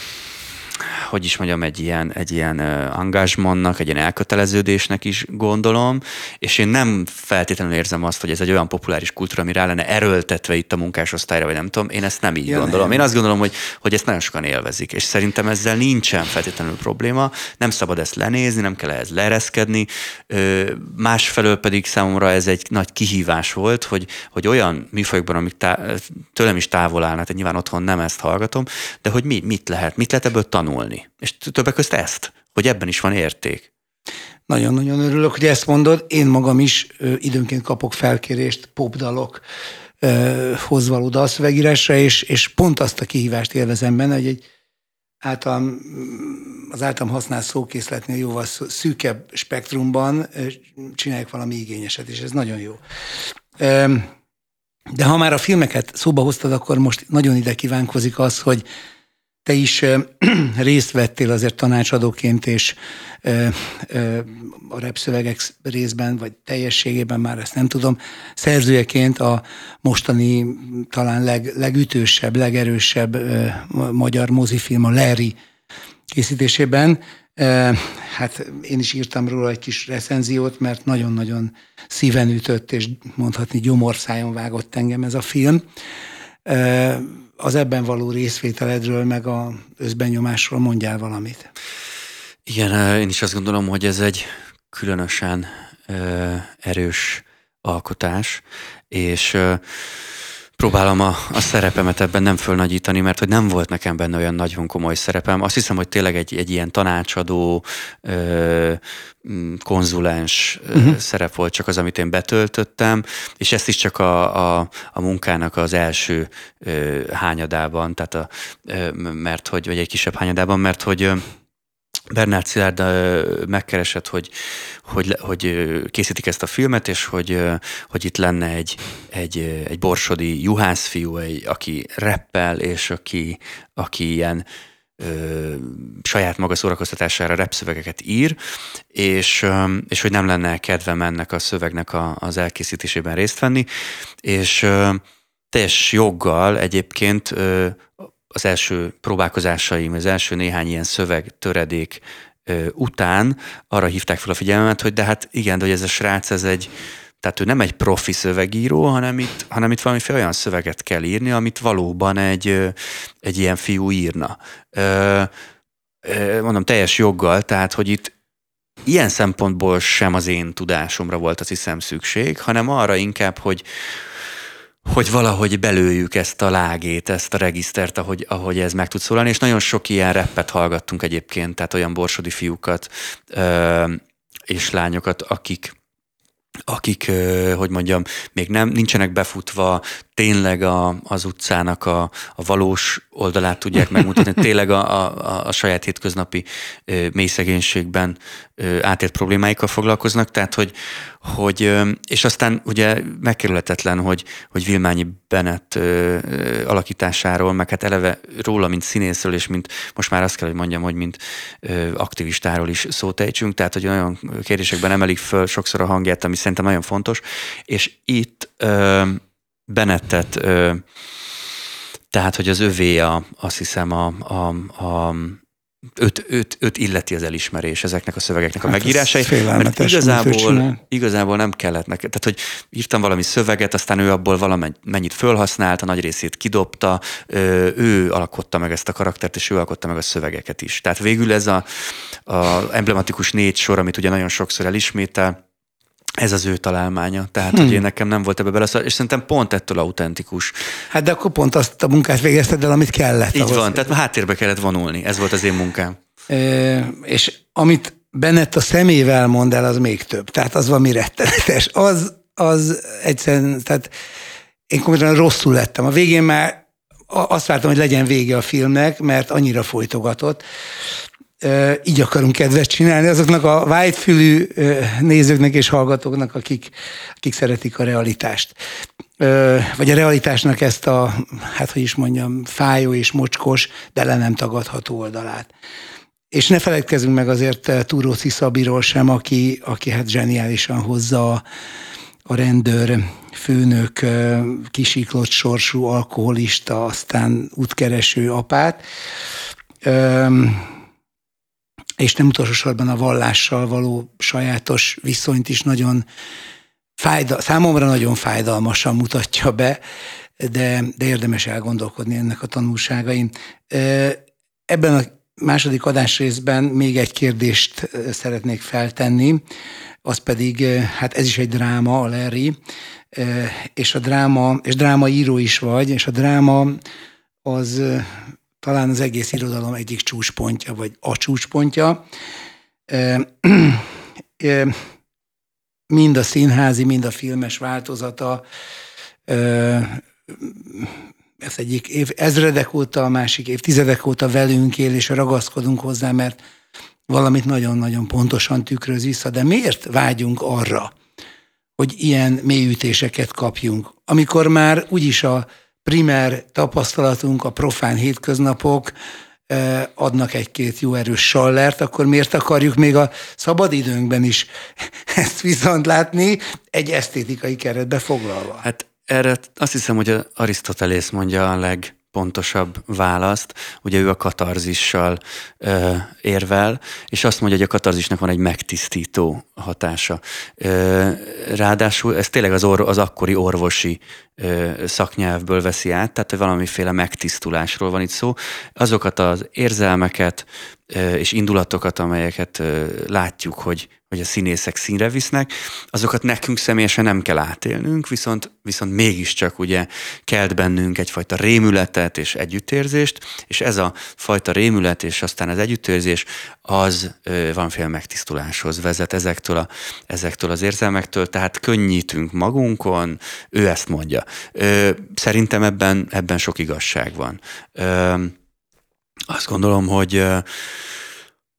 hogy is mondjam, egy ilyen, egy ilyen engagement egy ilyen elköteleződésnek is gondolom, és én nem feltétlenül érzem azt, hogy ez egy olyan populáris kultúra, ami rá lenne erőltetve itt a munkásosztályra, vagy nem tudom, én ezt nem így ja, gondolom. Nem. Én azt gondolom, hogy, hogy ezt nagyon sokan élvezik, és szerintem ezzel nincsen feltétlenül probléma, nem szabad ezt lenézni, nem kell ehhez leereszkedni, másfelől pedig számomra ez egy nagy kihívás volt, hogy, hogy olyan műfajokban, amik tá- tőlem is távol állnak, tehát nyilván otthon nem ezt hallgatom, de hogy mi, mit lehet, mit lehet ebből tanulni tanulni. És többek között ezt, hogy ebben is van érték. Nagyon-nagyon örülök, hogy ezt mondod. Én magam is ö, időnként kapok felkérést popdalok hoz való dalszövegírásra, és, és pont azt a kihívást élvezem benne, hogy egy általam, az általam használt szókészletnél jóval szűkebb spektrumban csinálják valami igényeset, és ez nagyon jó. De ha már a filmeket szóba hoztad, akkor most nagyon ide kívánkozik az, hogy te is [CLEARS THROAT] részt vettél azért tanácsadóként, és a repszövegek részben, vagy teljességében már ezt nem tudom, szerzőjeként a mostani talán leg, legütősebb, legerősebb magyar mozifilm, a Larry készítésében. Hát én is írtam róla egy kis recenziót, mert nagyon-nagyon szíven ütött, és mondhatni gyomorszájon vágott engem ez a film az ebben való részvételedről, meg a összbenyomásról mondjál valamit. Igen, én is azt gondolom, hogy ez egy különösen erős alkotás, és próbálom a, a szerepemet ebben nem fölnagyítani, mert hogy nem volt nekem benne olyan nagyon komoly szerepem. Azt hiszem, hogy tényleg egy, egy ilyen tanácsadó, ö, konzulens uh-huh. szerep volt csak az, amit én betöltöttem, és ezt is csak a, a, a munkának az első ö, hányadában, tehát a, ö, mert hogy, vagy egy kisebb hányadában, mert hogy Bernard Szilárd megkeresett, hogy, hogy, hogy készítik ezt a filmet, és hogy, hogy itt lenne egy, egy, egy borsodi juhászfiú, egy, aki reppel, és aki, aki ilyen ö, saját maga szórakoztatására repszövegeket ír, és, ö, és hogy nem lenne kedvem ennek a szövegnek a, az elkészítésében részt venni, és ö, teljes joggal egyébként ö, az első próbálkozásaim, az első néhány ilyen szöveg töredék után arra hívták fel a figyelmemet, hogy de hát igen, de hogy ez a srác, ez egy, tehát ő nem egy profi szövegíró, hanem itt, hanem itt valamiféle olyan szöveget kell írni, amit valóban egy, egy ilyen fiú írna. Mondom, teljes joggal, tehát, hogy itt ilyen szempontból sem az én tudásomra volt azt hiszem szükség, hanem arra inkább, hogy, hogy valahogy belőjük ezt a lágét, ezt a regisztert, ahogy, ahogy ez meg tud szólalni, és nagyon sok ilyen reppet hallgattunk egyébként, tehát olyan borsodi fiúkat ö, és lányokat, akik akik, hogy mondjam, még nem nincsenek befutva, tényleg a, az utcának a, a valós oldalát tudják megmutatni, [LAUGHS] tényleg a, a, a saját hétköznapi mély szegénységben átért problémáikkal foglalkoznak, tehát hogy, hogy és aztán ugye megkerülhetetlen, hogy, hogy Vilmányi Bennett alakításáról, meg hát eleve róla, mint színészről, és mint most már azt kell, hogy mondjam, hogy mint aktivistáról is szót ejtsünk, tehát hogy olyan kérdésekben emelik föl sokszor a hangját, ami szerintem nagyon fontos, és itt Bennettet, tehát hogy az övé a, azt hiszem a, a, a öt, öt, öt illeti az elismerés ezeknek a szövegeknek hát a megírásai. Mert igazából, igazából nem kellett neki. Tehát, hogy írtam valami szöveget, aztán ő abból valamennyit fölhasznált, a nagy részét kidobta, ő alkotta meg ezt a karaktert, és ő alkotta meg a szövegeket is. Tehát végül ez a, a emblematikus négy sor, amit ugye nagyon sokszor elismétel, ez az ő találmánya. Tehát, hmm. hogy én nekem nem volt ebbe bele, és szerintem pont ettől autentikus. Hát de akkor pont azt a munkát végezted el, amit kellett. Így van, tehát háttérbe kellett vonulni. Ez volt az én munkám. E, és amit Bennett a szemével mond el, az még több. Tehát az valami rettenetes. Az, az egyszerűen, tehát én konkrétan rosszul lettem. A végén már azt vártam, hogy legyen vége a filmnek, mert annyira folytogatott így akarunk kedvet csinálni azoknak a vágyfülű nézőknek és hallgatóknak, akik, akik szeretik a realitást. Vagy a realitásnak ezt a, hát hogy is mondjam, fájó és mocskos, de le nem tagadható oldalát. És ne feledkezzünk meg azért Túróci Szabiról sem, aki, aki hát zseniálisan hozza a, rendőr főnök, kisiklott sorsú alkoholista, aztán útkereső apát és nem utolsó sorban a vallással való sajátos viszonyt is nagyon fájdal, számomra nagyon fájdalmasan mutatja be, de, de érdemes elgondolkodni ennek a tanulságain. Ebben a második adásrészben még egy kérdést szeretnék feltenni, az pedig, hát ez is egy dráma, a Larry, és a dráma, és drámaíró is vagy, és a dráma az talán az egész irodalom egyik csúcspontja, vagy a csúcspontja. Mind a színházi, mind a filmes változata ez egyik év, ezredek óta, a másik évtizedek óta velünk él, és ragaszkodunk hozzá, mert valamit nagyon-nagyon pontosan tükröz vissza. De miért vágyunk arra, hogy ilyen mélyütéseket kapjunk, amikor már úgyis a primer tapasztalatunk, a profán hétköznapok adnak egy-két jó erős sallert, akkor miért akarjuk még a szabadidőnkben is [LAUGHS] ezt viszont látni, egy esztétikai keretbe foglalva? Hát erre azt hiszem, hogy Arisztotelész mondja a leg legpontosabb választ. Ugye ő a katarzissal ö, érvel, és azt mondja, hogy a katarzisnak van egy megtisztító hatása. Ö, ráadásul ez tényleg az, or, az akkori orvosi ö, szaknyelvből veszi át, tehát valamiféle megtisztulásról van itt szó. Azokat az érzelmeket ö, és indulatokat, amelyeket ö, látjuk, hogy hogy a színészek színre visznek, azokat nekünk személyesen nem kell átélnünk, viszont, viszont mégiscsak ugye kelt bennünk egyfajta rémületet és együttérzést, és ez a fajta rémület és aztán az együttérzés az ö, valamiféle megtisztuláshoz vezet ezektől, a, ezektől az érzelmektől, tehát könnyítünk magunkon, ő ezt mondja. Ö, szerintem ebben, ebben sok igazság van. Ö, azt gondolom, hogy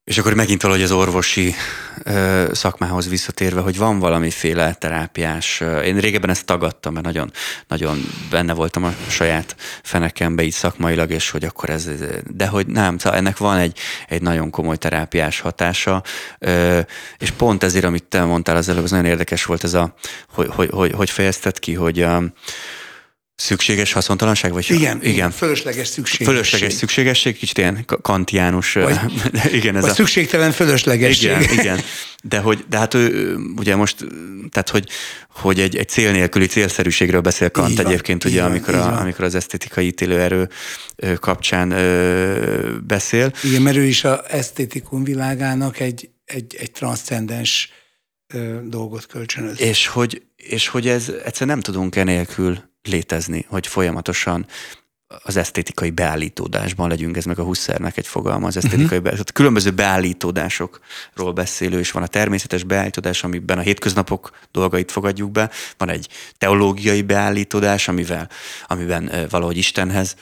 És akkor megint valahogy az orvosi ö, szakmához visszatérve, hogy van valamiféle terápiás. Én régebben ezt tagadtam, mert nagyon, nagyon benne voltam a saját fenekembe így szakmailag, és hogy akkor ez, de hogy nem, szóval ennek van egy, egy nagyon komoly terápiás hatása, ö, és pont ezért, amit te mondtál az előbb, az nagyon érdekes volt ez a, hogy, hogy, hogy, hogy fejezted ki, hogy Szükséges haszontalanság? Vagy igen, igen. Fölösleges szükségesség. Fölösleges szükségesség, kicsit ilyen kantiánus. Vagy, [LAUGHS] igen, ez vagy a... szükségtelen fölöslegesség. Igen, igen. De, hogy, de hát ő, ugye most, tehát hogy, hogy egy, egy cél nélküli célszerűségről beszél Kant így egyébként, van, ugye, amikor, van, a, amikor az esztétikai ítélőerő kapcsán ö, beszél. Igen, mert ő is az esztétikum világának egy, egy, egy transzcendens dolgot kölcsönöz. És hogy, és hogy ez egyszer nem tudunk enélkül létezni, hogy folyamatosan az esztétikai beállítódásban legyünk, ez meg a Hussernek egy fogalma, az esztétikai uh-huh. beállítódás. Különböző beállítódásokról beszélő, és van a természetes beállítódás, amiben a hétköznapok dolgait fogadjuk be, van egy teológiai beállítódás, amivel, amiben valahogy Istenhez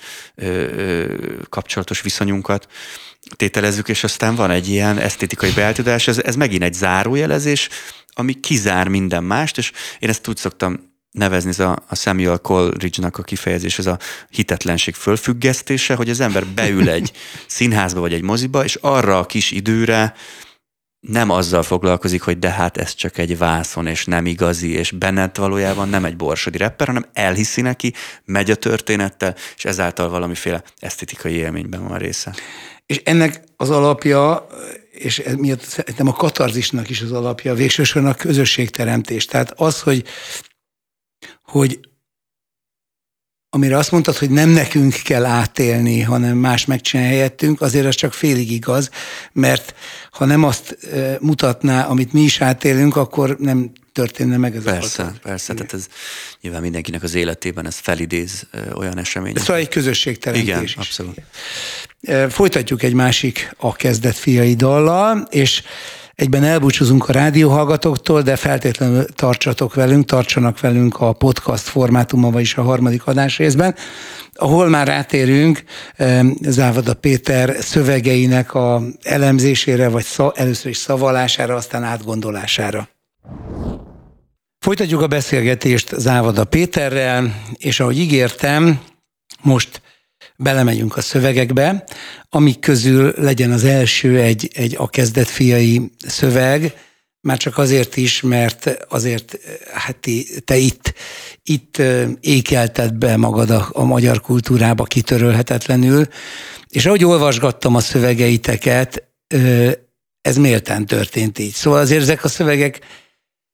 kapcsolatos viszonyunkat tételezzük, és aztán van egy ilyen esztétikai beállítódás, ez, ez megint egy zárójelezés, ami kizár minden mást, és én ezt úgy szoktam nevezni, ez a, a Samuel Coleridge-nak a kifejezés, ez a hitetlenség fölfüggesztése, hogy az ember beül egy [LAUGHS] színházba vagy egy moziba, és arra a kis időre nem azzal foglalkozik, hogy de hát ez csak egy vászon, és nem igazi, és Bennett valójában nem egy borsodi rapper, hanem elhiszi neki, megy a történettel, és ezáltal valamiféle esztetikai élményben van része. És ennek az alapja, és ez miatt szerintem a katarzisnak is az alapja, végsősorban a közösségteremtés. Tehát az, hogy hogy amire azt mondtad, hogy nem nekünk kell átélni, hanem más megcsinálja helyettünk, azért az csak félig igaz, mert ha nem azt mutatná, amit mi is átélünk, akkor nem történne meg ez persze, a Persze, tehát ez nyilván mindenkinek az életében ez felidéz olyan esemény. Ez szóval egy közösségteremtés Igen, is. abszolút. Folytatjuk egy másik a kezdet fiai dallal, és Egyben elbúcsúzunk a rádióhallgatóktól, de feltétlenül tartsatok velünk, tartsanak velünk a podcast formátumban, vagyis a harmadik adás részben, ahol már rátérünk Závada Péter szövegeinek a elemzésére, vagy először is szavalására, aztán átgondolására. Folytatjuk a beszélgetést Závada Péterrel, és ahogy ígértem, most belemegyünk a szövegekbe, amik közül legyen az első egy, egy a kezdet fiai szöveg, már csak azért is, mert azért hát te itt, itt ékelted be magad a, a magyar kultúrába kitörölhetetlenül, és ahogy olvasgattam a szövegeiteket, ez méltán történt így. Szóval azért ezek a szövegek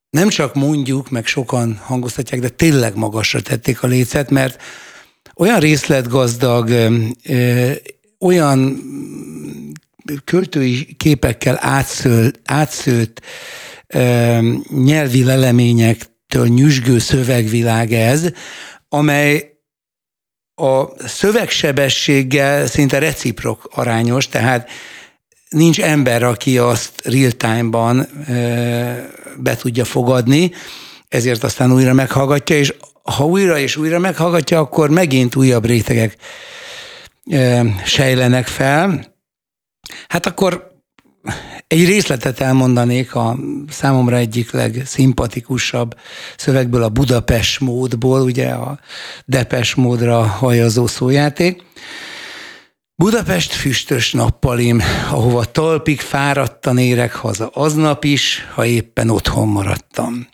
nem csak mondjuk, meg sokan hangoztatják, de tényleg magasra tették a lécet, mert olyan részletgazdag, olyan költői képekkel átszőtt nyelvi leleményektől nyüzsgő szövegvilág ez, amely a szövegsebességgel szinte reciprok arányos, tehát nincs ember, aki azt real-time-ban be tudja fogadni, ezért aztán újra meghallgatja, és ha újra és újra meghallgatja, akkor megint újabb rétegek sejlenek fel. Hát akkor egy részletet elmondanék a számomra egyik legszimpatikusabb szövegből, a Budapest módból, ugye a Depes módra hajazó szójáték. Budapest füstös nappalim, ahova talpig fáradtan érek haza aznap is, ha éppen otthon maradtam.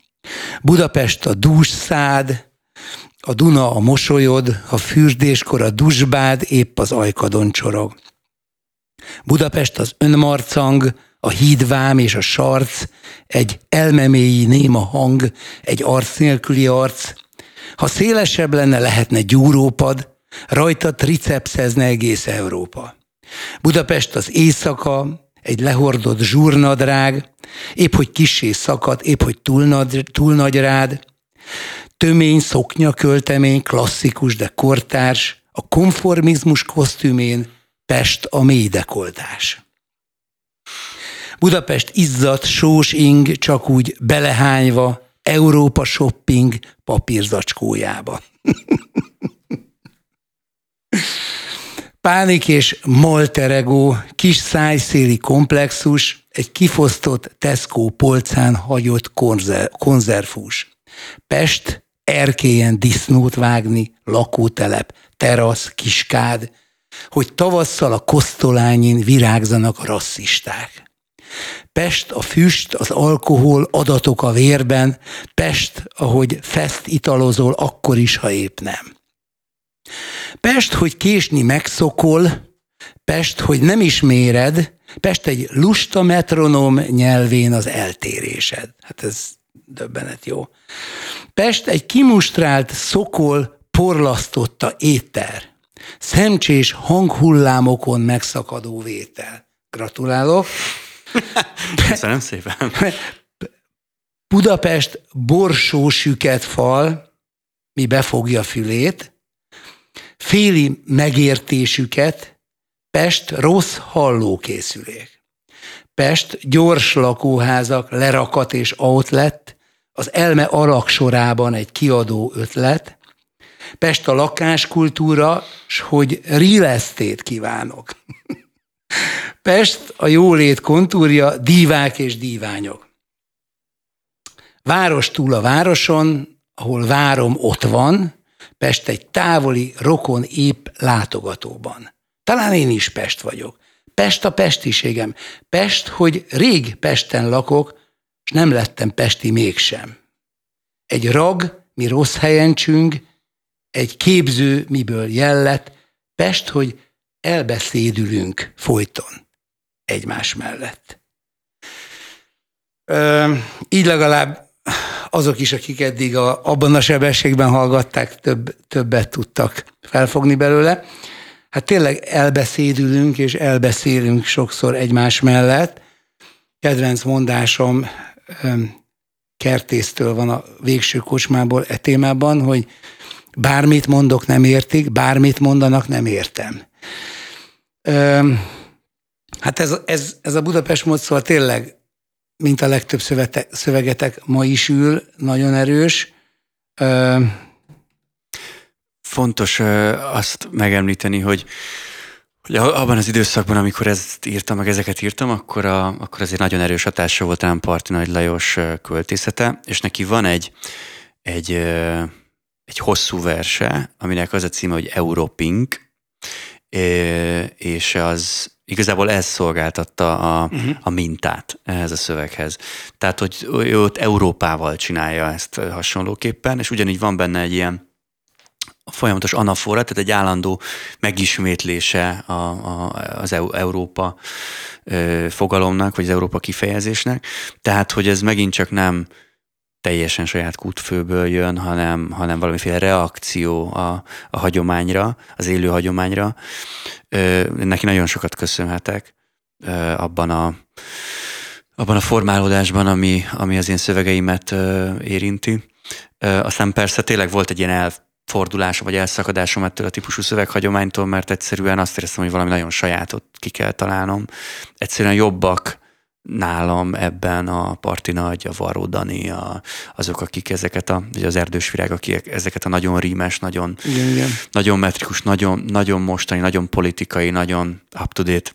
Budapest a dús szád, a Duna a mosolyod, a fürdéskor a dusbád épp az ajkadon csorog. Budapest az önmarcang, a hídvám és a sarc, egy elmeméi néma hang, egy arc nélküli arc. Ha szélesebb lenne, lehetne gyúrópad, rajta tricepszezne egész Európa. Budapest az éjszaka, egy lehordott zsúrnadrág, épp hogy kisé szakadt, épp hogy túl, nagy, túl nagy rád. Tömény szoknya költemény, klasszikus, de kortárs, a konformizmus kosztümén Pest a mélydekoltás. Budapest izzat, sós ing, csak úgy belehányva, Európa shopping papírzacskójába. [LAUGHS] Pánik és molterego, kis szájszéli komplexus, egy kifosztott Tesco polcán hagyott konzer- konzervhús. Pest, erkélyen disznót vágni, lakótelep, terasz, kiskád, hogy tavasszal a kosztolányin virágzanak a rasszisták. Pest a füst, az alkohol, adatok a vérben, Pest, ahogy fest italozol, akkor is, ha épp nem. Pest, hogy késni megszokol, Pest, hogy nem is méred, Pest egy lusta metronom nyelvén az eltérésed. Hát ez döbbenet jó. Pest egy kimustrált szokol porlasztotta éter. Szemcsés hanghullámokon megszakadó vétel. Gratulálok. [LAUGHS] Köszönöm szépen. Budapest borsó süket fal, mi befogja fülét, féli megértésüket, Pest rossz hallókészülék. Pest gyors lakóházak, lerakat és outlet, az elme alak sorában egy kiadó ötlet, Pest a lakáskultúra, s hogy real kívánok. [LAUGHS] Pest a jólét kontúrja, dívák és díványok. Város túl a városon, ahol várom ott van, Pest egy távoli, rokon épp látogatóban. Talán én is Pest vagyok. Pest a pestiségem. Pest, hogy rég Pesten lakok, és nem lettem pesti mégsem. Egy rag, mi rossz helyen csüng, egy képző, miből jellet, Pest, hogy elbeszédülünk folyton egymás mellett. Ö, így legalább azok is, akik eddig a, abban a sebességben hallgatták, több, többet tudtak felfogni belőle. Hát tényleg elbeszédülünk és elbeszélünk sokszor egymás mellett. Kedvenc mondásom kertésztől van a végső kocsmából e témában, hogy bármit mondok, nem értik, bármit mondanak, nem értem. Hát ez, ez, ez a Budapest mód szóval tényleg, mint a legtöbb szövete, szövegetek ma is ül, nagyon erős. Fontos azt megemlíteni, hogy hogy abban az időszakban, amikor ezt írtam, meg ezeket írtam, akkor, a, akkor azért nagyon erős hatása volt rám Parti Nagy Lajos költészete, és neki van egy, egy, egy hosszú verse, aminek az a címe, hogy Europink, és az igazából ez szolgáltatta a, uh-huh. a mintát ehhez a szöveghez. Tehát, hogy ő ott Európával csinálja ezt hasonlóképpen, és ugyanígy van benne egy ilyen folyamatos anafora, tehát egy állandó megismétlése a, a, az Európa fogalomnak, vagy az Európa kifejezésnek. Tehát, hogy ez megint csak nem teljesen saját kútfőből jön, hanem, hanem valamiféle reakció a, a hagyományra, az élő hagyományra. Neki nagyon sokat köszönhetek abban a, abban a formálódásban, ami, ami az én szövegeimet érinti. Aztán persze tényleg volt egy ilyen elfordulásom vagy elszakadásom ettől a típusú szöveghagyománytól, mert egyszerűen azt éreztem, hogy valami nagyon sajátot ki kell találnom. Egyszerűen jobbak nálam ebben a Parti Nagy, a Varó Dani, a, azok, akik ezeket a, vagy az Erdős Virág, akik ezeket a nagyon rímes, nagyon, igen, igen. nagyon metrikus, nagyon, nagyon mostani, nagyon politikai, nagyon up-to-date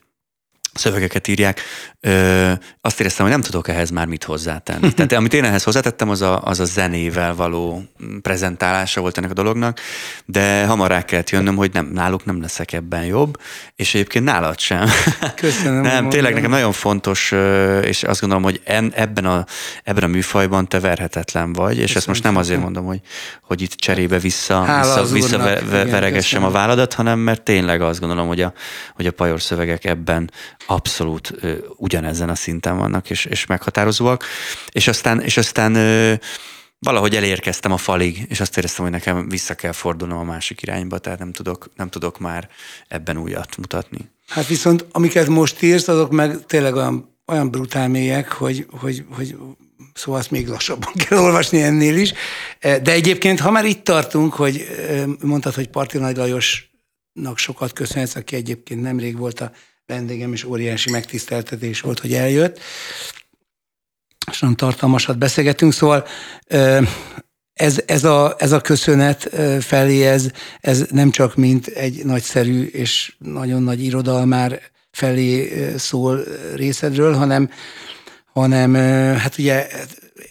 szövegeket írják, ö, azt éreztem, hogy nem tudok ehhez már mit hozzátenni. [LAUGHS] Tehát amit én ehhez hozzátettem, az a, az a zenével való prezentálása volt ennek a dolognak, de hamar rá kellett jönnöm, hogy nem, náluk nem leszek ebben jobb, és egyébként nálad sem. [LAUGHS] Köszönöm. nem, tényleg nekem nagyon fontos, és azt gondolom, hogy en, ebben, a, ebben a műfajban te verhetetlen vagy, és Köszönöm ezt most nem azért mondom, hogy, hogy itt cserébe vissza, vissza, vissza ve, veregessem a válladat, hanem mert tényleg azt gondolom, hogy a, hogy a pajor szövegek ebben abszolút ö, ugyanezen a szinten vannak, és, és meghatározóak. És aztán, és aztán ö, valahogy elérkeztem a falig, és azt éreztem, hogy nekem vissza kell fordulnom a másik irányba, tehát nem tudok, nem tudok már ebben újat mutatni. Hát viszont amiket most írsz, azok meg tényleg olyan, olyan brutál mélyek, hogy, hogy, hogy szóval azt még lassabban [LAUGHS] kell olvasni ennél is. De egyébként, ha már itt tartunk, hogy mondtad, hogy Parti Nagy Lajosnak sokat köszönhetsz, aki egyébként nemrég volt a vendégem, és óriási megtiszteltetés volt, hogy eljött. És nagyon tartalmasat beszélgetünk, szóval ez, ez, a, ez a köszönet felé, ez, ez nem csak mint egy nagyszerű és nagyon nagy irodalmár felé szól részedről, hanem, hanem hát ugye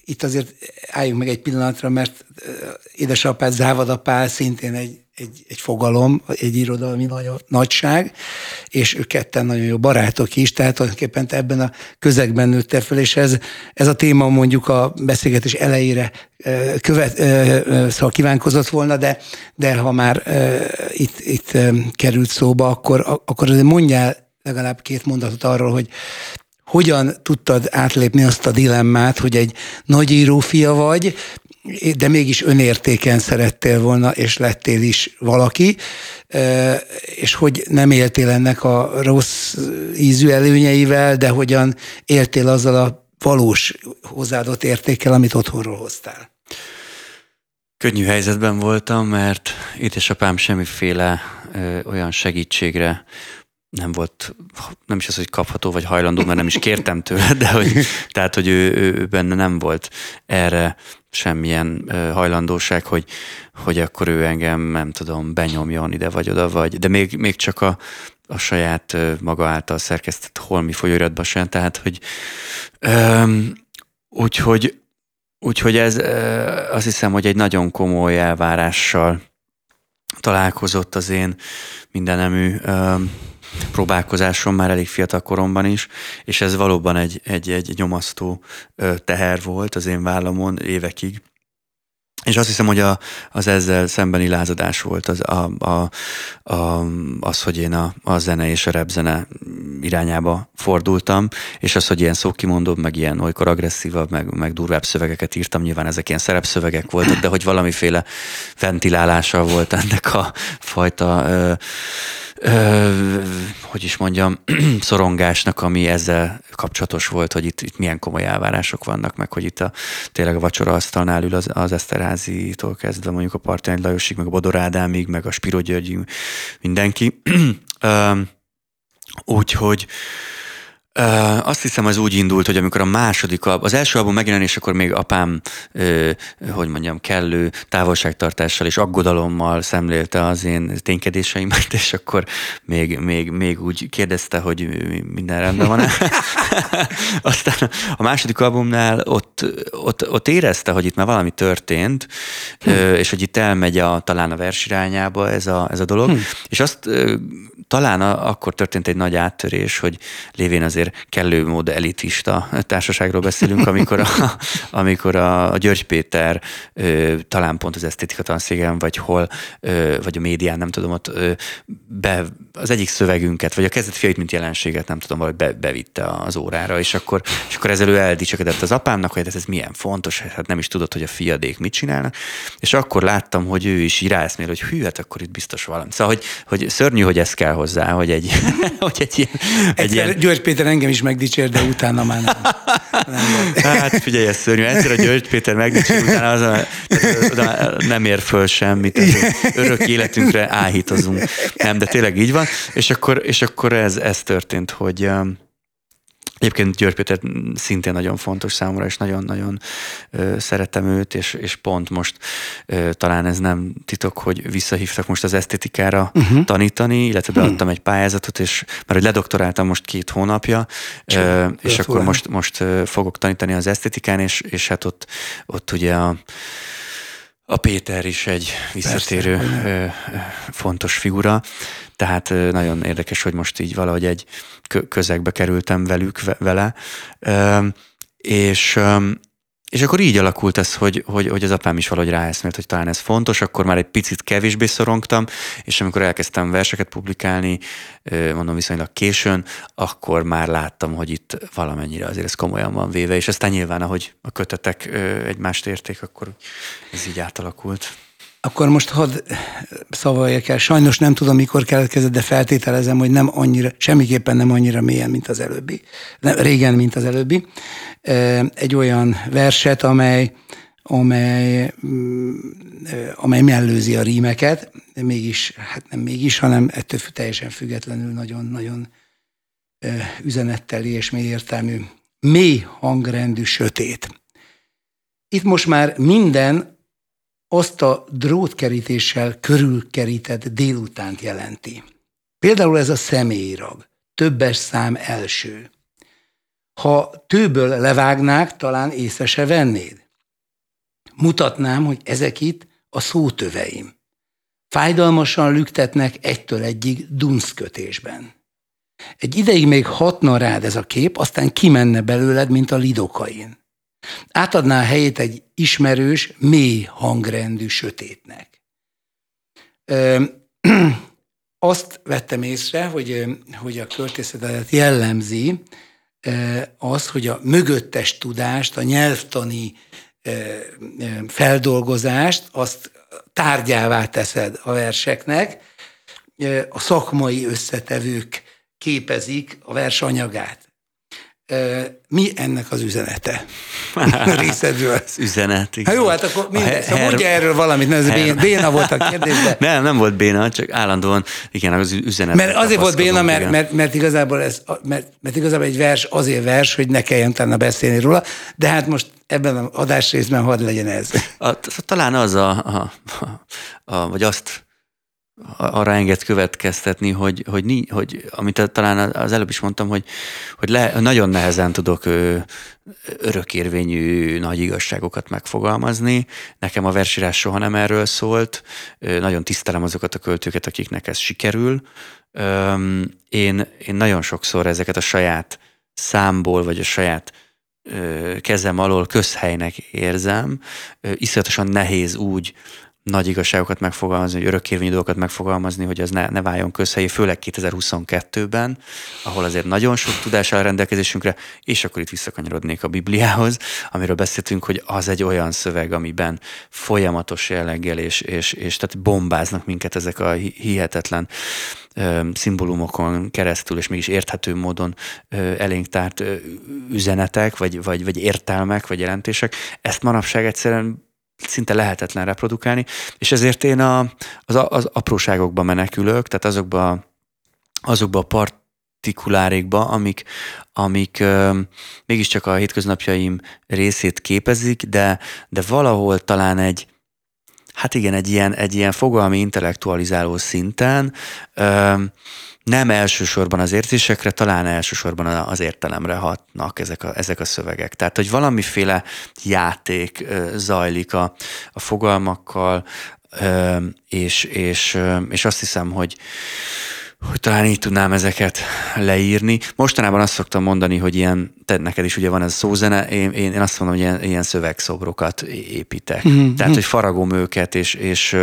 itt azért álljunk meg egy pillanatra, mert édesapád Závada Pál szintén egy, egy, egy fogalom, egy irodalmi nagy, nagyság, és ők ketten nagyon jó barátok is, tehát tulajdonképpen te ebben a közegben nőttél fel, és ez, ez a téma mondjuk a beszélgetés elejére követ, szóval kívánkozott volna, de, de ha már itt, itt került szóba, akkor, akkor azért mondjál legalább két mondatot arról, hogy hogyan tudtad átlépni azt a dilemmát, hogy egy nagyíró fia vagy, de mégis önértéken szerettél volna, és lettél is valaki, és hogy nem éltél ennek a rossz ízű előnyeivel, de hogyan éltél azzal a valós hozzáadott értékkel, amit otthonról hoztál. Könnyű helyzetben voltam, mert édesapám semmiféle ö, olyan segítségre nem volt, nem is az, hogy kapható vagy hajlandó, mert nem is kértem tőle, de hogy, tehát, hogy ő, ő benne nem volt erre semmilyen hajlandóság, hogy, hogy akkor ő engem, nem tudom, benyomjon ide vagy oda, vagy, de még, még csak a, a saját maga által szerkesztett holmi folyóiratban sem, tehát, hogy um, úgyhogy, úgyhogy ez azt hiszem, hogy egy nagyon komoly elvárással találkozott az én mindenemű um, próbálkozásom már elég fiatal koromban is, és ez valóban egy, egy, egy nyomasztó teher volt az én vállamon évekig. És azt hiszem, hogy a, az ezzel szembeni lázadás volt az, a, a, a, az hogy én a, a zene és a repzene irányába fordultam, és az, hogy ilyen szókimondóbb, meg ilyen olykor agresszívabb, meg, meg durvább szövegeket írtam, nyilván ezek ilyen szerepszövegek voltak, de hogy valamiféle ventilálása volt ennek a fajta ö, ö, hogy is mondjam, [CLEARS THROAT] szorongásnak, ami ezzel kapcsolatos volt, hogy itt, itt milyen komoly elvárások vannak, meg hogy itt a, tényleg a vacsora asztalnál ül az, az Eszterházi-tól kezdve mondjuk a Partyány Lajosig, meg a Bodor Ádámig, meg a Spiro Györgyig, mindenki. [CLEARS THROAT] Úgyhogy Uh, azt hiszem, az úgy indult, hogy amikor a második, az első album megjelenésekor még apám, uh, hogy mondjam, kellő távolságtartással és aggodalommal szemlélte az én ténykedéseimet, és akkor még, még, még úgy kérdezte, hogy minden rendben van-e. [LAUGHS] Aztán a második albumnál ott, ott, ott érezte, hogy itt már valami történt, hm. és hogy itt elmegy a, talán a vers irányába ez a, ez a dolog, hm. és azt talán a, akkor történt egy nagy áttörés, hogy lévén azért kellő mód elitista társaságról beszélünk, amikor a, [LAUGHS] amikor a, a György Péter ö, talán pont az esztétika tanszégen, vagy hol, ö, vagy a médián, nem tudom, ott ö, be, az egyik szövegünket, vagy a kezdet fiait, mint jelenséget, nem tudom, vagy be, bevitte az órára, és akkor, és akkor ezzel ő eldicsekedett az apámnak, hogy ez, ez milyen fontos, hát nem is tudod, hogy a fiadék mit csinálnak, és akkor láttam, hogy ő is ráeszmél, hogy hű, hát akkor itt biztos valami. Szóval, hogy, hogy szörnyű, hogy ez kell hozzá, hogy egy, [LAUGHS] hogy egy ilyen... Egy ilyen... György Péter engem is megdicsér, de utána már nem. nem [LAUGHS] hát figyelj, ez szörnyű. Egyszer a György Péter megdicsér, utána az a, nem ér föl semmit. Örök életünkre áhítozunk. Nem, de tényleg így van. És akkor, és akkor ez, ez történt, hogy Egyébként György Péter szintén nagyon fontos számomra, és nagyon-nagyon szeretem őt, és, és pont most talán ez nem titok, hogy visszahívtak most az esztétikára uh-huh. tanítani, illetve beadtam uh-huh. egy pályázatot, és mert hogy ledoktoráltam most két hónapja, ö, és akkor most, most fogok tanítani az esztétikán, és, és hát ott, ott ugye a a Péter is egy visszatérő Persze. fontos figura, tehát nagyon érdekes, hogy most így valahogy egy közegbe kerültem velük, vele, és és akkor így alakult ez, hogy, hogy, hogy az apám is valahogy ráeszmélt, hogy talán ez fontos, akkor már egy picit kevésbé szorongtam, és amikor elkezdtem verseket publikálni, mondom viszonylag későn, akkor már láttam, hogy itt valamennyire azért ez komolyan van véve, és aztán nyilván, ahogy a kötetek egymást érték, akkor ez így átalakult. Akkor most hadd szavaljak el. Sajnos nem tudom, mikor keletkezett, de feltételezem, hogy nem annyira, semmiképpen nem annyira mélyen, mint az előbbi. Nem, régen, mint az előbbi. Egy olyan verset, amely, amely, mm, amely mellőzi a rímeket, de mégis, hát nem mégis, hanem ettől teljesen függetlenül nagyon-nagyon üzenetteli és mély értelmű, mély hangrendű sötét. Itt most már minden azt a drótkerítéssel körülkerített délutánt jelenti. Például ez a személyirag, többes szám első. Ha tőből levágnák, talán észre se vennéd. Mutatnám, hogy ezek itt a szótöveim. Fájdalmasan lüktetnek egytől egyig dunszkötésben. Egy ideig még hatna rád ez a kép, aztán kimenne belőled, mint a lidokain. Átadná a helyét egy ismerős, mély hangrendű sötétnek. Ö, [CLEARS THROAT] azt vettem észre, hogy, hogy a költészetet jellemzi az, hogy a mögöttes tudást, a nyelvtani feldolgozást, azt tárgyává teszed a verseknek, a szakmai összetevők képezik a vers anyagát. Mi ennek az üzenete? [LAUGHS] Részedről. Az üzenet, igen. Hát jó, hát akkor minden, her... szóval mondja erről valamit, nem, ez béna volt a kérdés, de... Nem, nem volt béna, csak állandóan, igen, az üzenet. Mert azért volt béna, mert, mert, mert, igazából ez, mert, mert igazából egy vers azért vers, hogy ne kelljen utána beszélni róla, de hát most ebben az adásrészben hadd legyen ez. A, talán az a, a, a, a, vagy azt arra enged következtetni, hogy, hogy, hogy amit talán az előbb is mondtam, hogy, hogy le, nagyon nehezen tudok örökérvényű nagy igazságokat megfogalmazni. Nekem a versírás soha nem erről szólt. Nagyon tisztelem azokat a költőket, akiknek ez sikerül. Én, én nagyon sokszor ezeket a saját számból, vagy a saját kezem alól közhelynek érzem. Iszonyatosan nehéz úgy nagy igazságokat megfogalmazni, hogy örökkérvényű dolgokat megfogalmazni, hogy az ne, ne váljon közhelyé, főleg 2022-ben, ahol azért nagyon sok tudás áll rendelkezésünkre, és akkor itt visszakanyarodnék a Bibliához, amiről beszéltünk, hogy az egy olyan szöveg, amiben folyamatos jelleggel, és, és, és tehát bombáznak minket ezek a hihetetlen ö, szimbólumokon keresztül, és mégis érthető módon ö, elénk tárt ö, üzenetek, vagy, vagy, vagy értelmek, vagy jelentések. Ezt manapság egyszerűen szinte lehetetlen reprodukálni, és ezért én a, az, az apróságokba menekülök, tehát azokba, azokba a partikulárékba, amik, amik ö, mégiscsak a hétköznapjaim részét képezik, de, de valahol talán egy, hát igen, egy ilyen, egy ilyen fogalmi intellektualizáló szinten nem elsősorban az érzésekre, talán elsősorban az értelemre hatnak ezek a, ezek a szövegek. Tehát, hogy valamiféle játék zajlik a, a fogalmakkal, és, és, és azt hiszem, hogy, hogy talán így tudnám ezeket leírni. Mostanában azt szoktam mondani, hogy ilyen, te neked is ugye van ez a szózene, én, én, én azt mondom, hogy ilyen, ilyen szövegszobrokat építek. Mm-hmm. Tehát, hogy faragom őket, és, és,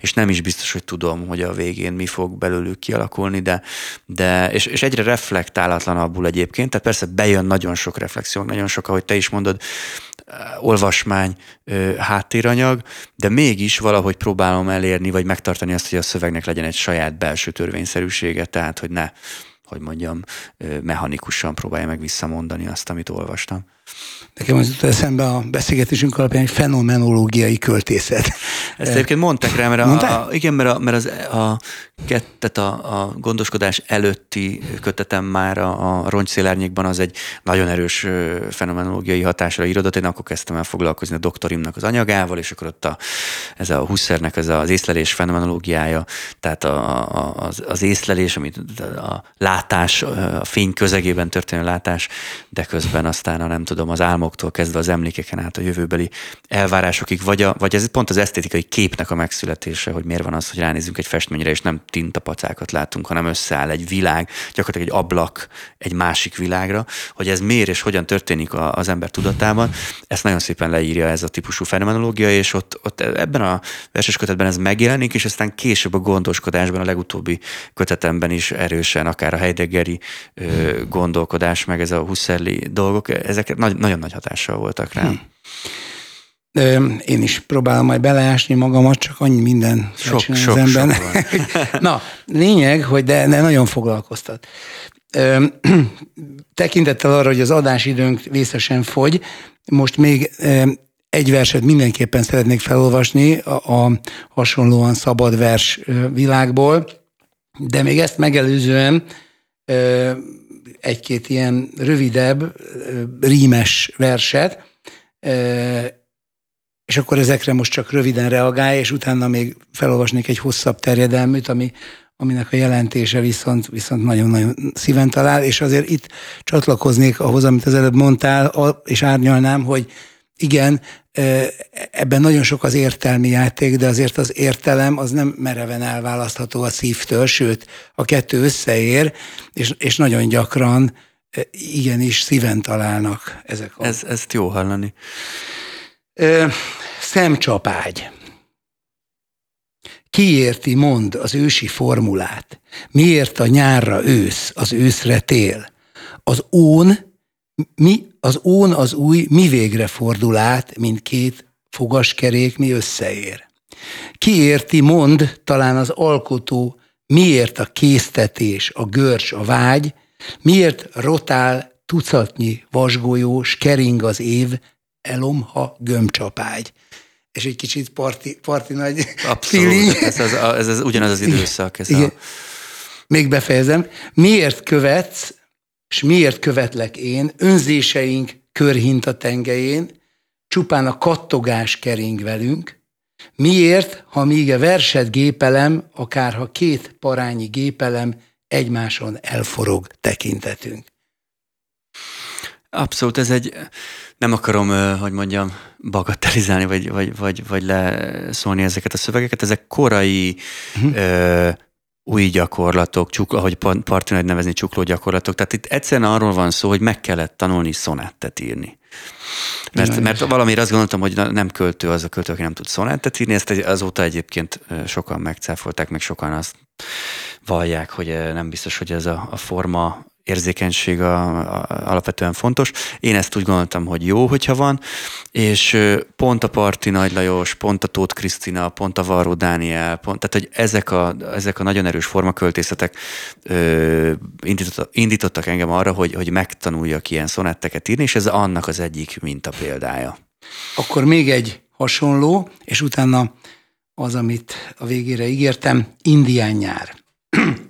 és nem is biztos, hogy tudom, hogy a végén mi fog belőlük kialakulni, de, de és, és egyre reflektálatlanabbul egyébként, tehát persze bejön nagyon sok reflexió, nagyon sok, ahogy te is mondod, olvasmány, háttéranyag, de mégis valahogy próbálom elérni, vagy megtartani azt, hogy a szövegnek legyen egy saját belső törvényszerűsége, tehát hogy ne, hogy mondjam, mechanikusan próbálja meg visszamondani azt, amit olvastam. Nekem az jutott eszembe a beszélgetésünk alapján egy fenomenológiai költészet. Ezt egyébként mondták rá, mert, a, a, igen, mert, a, mert az, a, kettet a, a gondoskodás előtti kötetem már a, a rongyszélárnyékban az egy nagyon erős fenomenológiai hatásra írodott. Én akkor kezdtem el foglalkozni a doktorimnak az anyagával, és akkor ott a, ez a Hussernek ez az észlelés fenomenológiája, tehát a, a, az, az észlelés, amit a látás, a fény közegében történő látás, de közben aztán a nem tudom, az álmoktól kezdve az emlékeken át a jövőbeli elvárásokig, vagy, a, vagy ez pont az esztétikai képnek a megszületése, hogy miért van az, hogy ránézünk egy festményre, és nem tintapacákat látunk, hanem összeáll egy világ, gyakorlatilag egy ablak egy másik világra, hogy ez miért és hogyan történik az ember tudatában. Ezt nagyon szépen leírja ez a típusú fenomenológia, és ott, ott ebben a verses kötetben ez megjelenik, és aztán később a gondoskodásban, a legutóbbi kötetemben is erősen, akár a Heideggeri ö, gondolkodás, meg ez a Husserli dolgok, ezek nagy, nagyon nagy hatással voltak rám. Hmm. Én is próbálom majd beleásni magamat, csak annyi minden sok, sok, az ember. Sok [LAUGHS] Na, lényeg, hogy de, de nagyon foglalkoztat. [CLEARS THROAT] Tekintettel arra, hogy az adásidőnk vészesen fogy, most még egy verset mindenképpen szeretnék felolvasni a, a hasonlóan szabad vers világból, de még ezt megelőzően egy-két ilyen rövidebb, rímes verset, és akkor ezekre most csak röviden reagálj, és utána még felolvasnék egy hosszabb terjedelműt, ami, aminek a jelentése viszont, viszont nagyon-nagyon szíven talál, és azért itt csatlakoznék ahhoz, amit az előbb mondtál, és árnyalnám, hogy igen, ebben nagyon sok az értelmi játék, de azért az értelem az nem mereven elválasztható a szívtől, sőt, a kettő összeér, és, és nagyon gyakran igenis szíven találnak ezek a... Ez, ezt jó hallani. Szemcsapágy. Kiérti mond az ősi formulát? Miért a nyárra ősz, az őszre tél? Az ón, mi, az ón az új mi végre fordul át, mint két fogaskerék mi összeér? Kiérti mond, talán az alkotó, miért a késztetés, a görcs, a vágy, miért rotál tucatnyi vasgolyós, kering az év, elomha gömcsapágy és egy kicsit parti, parti nagy Abszolút, feeling. Ez, az, ez, ez ugyanaz az időszak. Ez Igen. A... Még befejezem. Miért követsz, és miért követlek én önzéseink körhinta tengelyén, csupán a kattogás kering velünk, miért, ha míg a verset gépelem, akár ha két parányi gépelem, egymáson elforog tekintetünk. Abszolút, ez egy, nem akarom, hogy mondjam, bagatelizálni, vagy, vagy, vagy, vagy leszólni ezeket a szövegeket. Ezek korai uh-huh. ö, új gyakorlatok, csuk, ahogy Parti nevezni, csukló gyakorlatok. Tehát itt egyszerűen arról van szó, hogy meg kellett tanulni szonettet írni. Mert, mert valamiért azt gondoltam, hogy nem költő az a költő, aki nem tud szonettet írni, ezt azóta egyébként sokan megcáfolták, meg sokan azt vallják, hogy nem biztos, hogy ez a, a forma érzékenység a, a, alapvetően fontos. Én ezt úgy gondoltam, hogy jó, hogyha van, és pont a Parti Nagy Lajos, pont a Tóth Krisztina, pont a Varró Dániel, pont, tehát hogy ezek a, ezek a nagyon erős formaköltészetek ö, indítottak, indítottak engem arra, hogy, hogy megtanuljak ilyen szonetteket írni, és ez annak az egyik minta példája. Akkor még egy hasonló, és utána az, amit a végére ígértem, indián nyár. [CLEARS THROAT]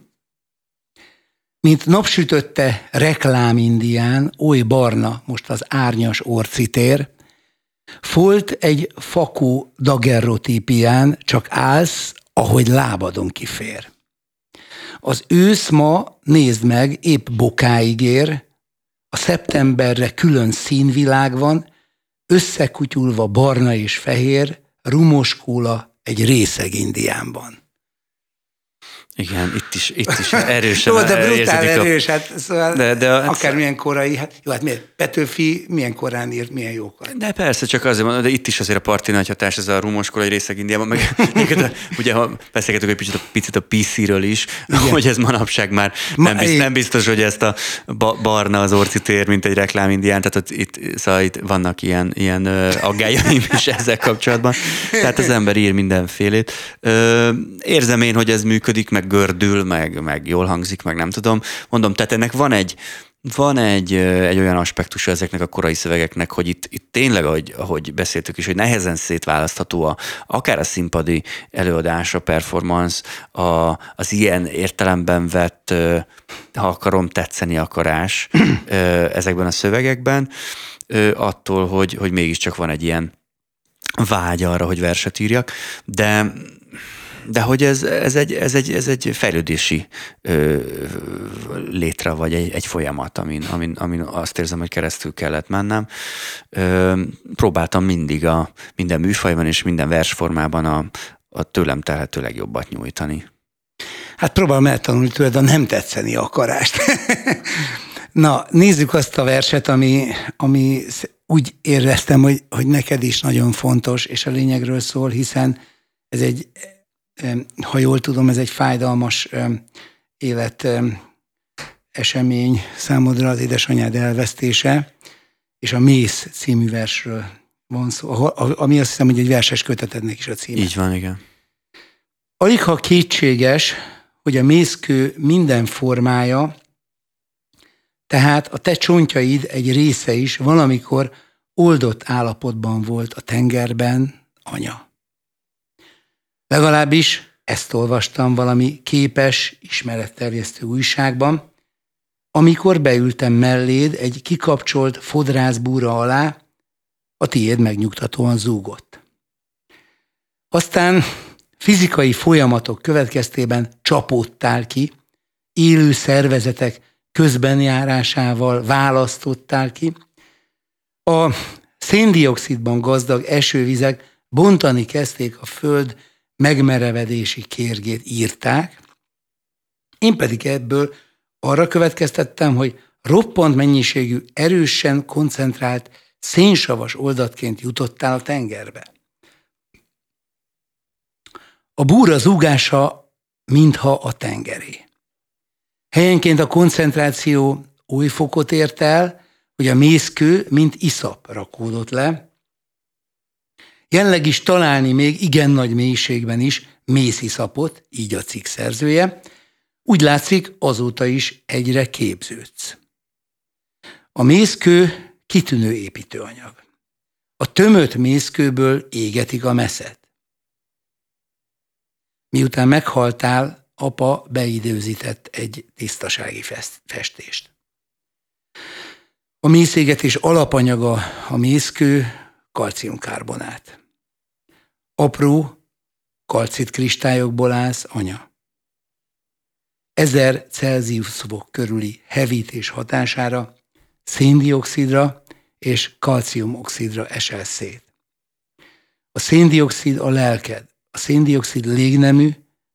Mint napsütötte reklám indián, oly barna most az árnyas orcitér, Folt egy fakú dagerrotípián, csak állsz, ahogy lábadon kifér. Az ősz ma, nézd meg, épp bokáig ér, a szeptemberre külön színvilág van, összekutyulva barna és fehér, rumoskóla egy részeg Indiánban. Igen, itt is, itt is [LAUGHS] erősen Jó, de brutál erős, hát szóval de, de, akármilyen korai, hát jó, hát miért? Petőfi milyen korán írt, milyen jókat. De persze, csak azért mondom, de itt is azért a parti nagy hatás, ez a rumos korai részeg Indiában, meg [LAUGHS] ugye ha beszélgetünk egy picit a, picit a PC-ről is, Igen. [LAUGHS] hogy ez manapság már nem, biztos, nem biztos, hogy ezt a barna az orci tér, mint egy reklám indián, tehát ott, itt, szóval itt vannak ilyen, ilyen aggájaim is ezzel kapcsolatban. Tehát az ember ír mindenfélét. Érzem én, hogy ez működik, meg gördül, meg, meg jól hangzik, meg nem tudom. Mondom, tehát ennek van egy, van egy, egy olyan aspektusa ezeknek a korai szövegeknek, hogy itt, itt tényleg, ahogy, ahogy beszéltük is, hogy nehezen szétválasztható a, akár a színpadi előadás, a performance, a, az ilyen értelemben vett, ha akarom, tetszeni akarás ezekben a szövegekben, attól, hogy, hogy mégiscsak van egy ilyen vágy arra, hogy verset írjak, de de hogy ez, ez, egy, ez, egy, ez egy fejlődési ö, létre, vagy egy, egy folyamat, amin, amin, amin azt érzem, hogy keresztül kellett mennem. Ö, próbáltam mindig a minden műfajban és minden versformában a, a tőlem telhető legjobbat nyújtani. Hát próbálom eltanulni tőled a nem tetszeni akarást. [LAUGHS] Na, nézzük azt a verset, ami, ami úgy éreztem, hogy, hogy neked is nagyon fontos, és a lényegről szól, hiszen ez egy ha jól tudom, ez egy fájdalmas élet esemény számodra az édesanyád elvesztése, és a Mész című versről van szó, ami azt hiszem, hogy egy verses kötetednek is a címe. Így van, igen. Alig ha kétséges, hogy a mészkő minden formája, tehát a te csontjaid egy része is valamikor oldott állapotban volt a tengerben, anya. Legalábbis ezt olvastam valami képes, ismeretterjesztő újságban, amikor beültem melléd egy kikapcsolt fodrászbúra alá, a tiéd megnyugtatóan zúgott. Aztán fizikai folyamatok következtében csapódtál ki, élő szervezetek közbenjárásával választottál ki. A széndiokszidban gazdag esővizek bontani kezdték a föld megmerevedési kérgét írták, én pedig ebből arra következtettem, hogy roppant mennyiségű, erősen koncentrált szénsavas oldatként jutottál a tengerbe. A búra zúgása, mintha a tengeré. Helyenként a koncentráció új fokot ért el, hogy a mészkő, mint iszap rakódott le. Jelenleg is találni még igen nagy mélységben is mésziszapot, így a cikk szerzője. Úgy látszik, azóta is egyre képződsz. A mészkő kitűnő építőanyag. A tömött mészkőből égetik a meszet. Miután meghaltál, apa beidőzített egy tisztasági festést. A mészégetés alapanyaga a mészkő kalciumkarbonát. Apró kalcit kristályokból állsz anya. Ezer Celsius fok körüli hevítés hatására széndiokszidra és kalciumoxidra esel szét. A széndiokszid a lelked, a széndiokszid légnemű,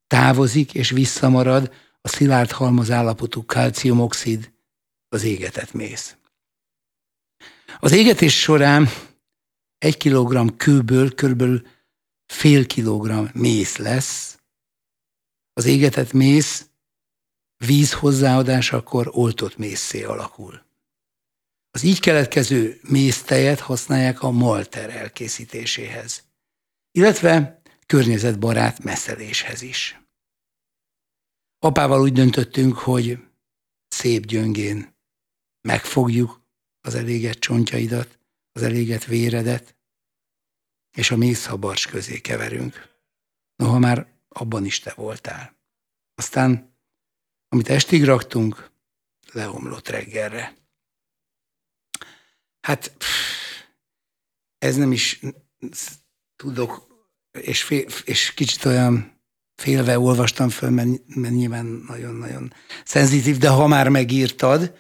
távozik és visszamarad a szilárd halmaz állapotú kalciumoxid, az égetett mész. Az égetés során egy kilogramm kőből körülbelül fél kilogramm mész lesz. Az égetett mész víz hozzáadásakor oltott mészé alakul. Az így keletkező méztejet használják a malter elkészítéséhez, illetve környezetbarát messzeléshez is. Apával úgy döntöttünk, hogy szép gyöngén megfogjuk az elégett csontjaidat, az elégett véredet, és a mézhabarcs közé keverünk. Noha már abban is te voltál. Aztán, amit estig raktunk, leomlott reggelre. Hát ez nem is tudok, és, fél, és kicsit olyan félve olvastam föl, mert nyilván nagyon-nagyon szenzitív, de ha már megírtad,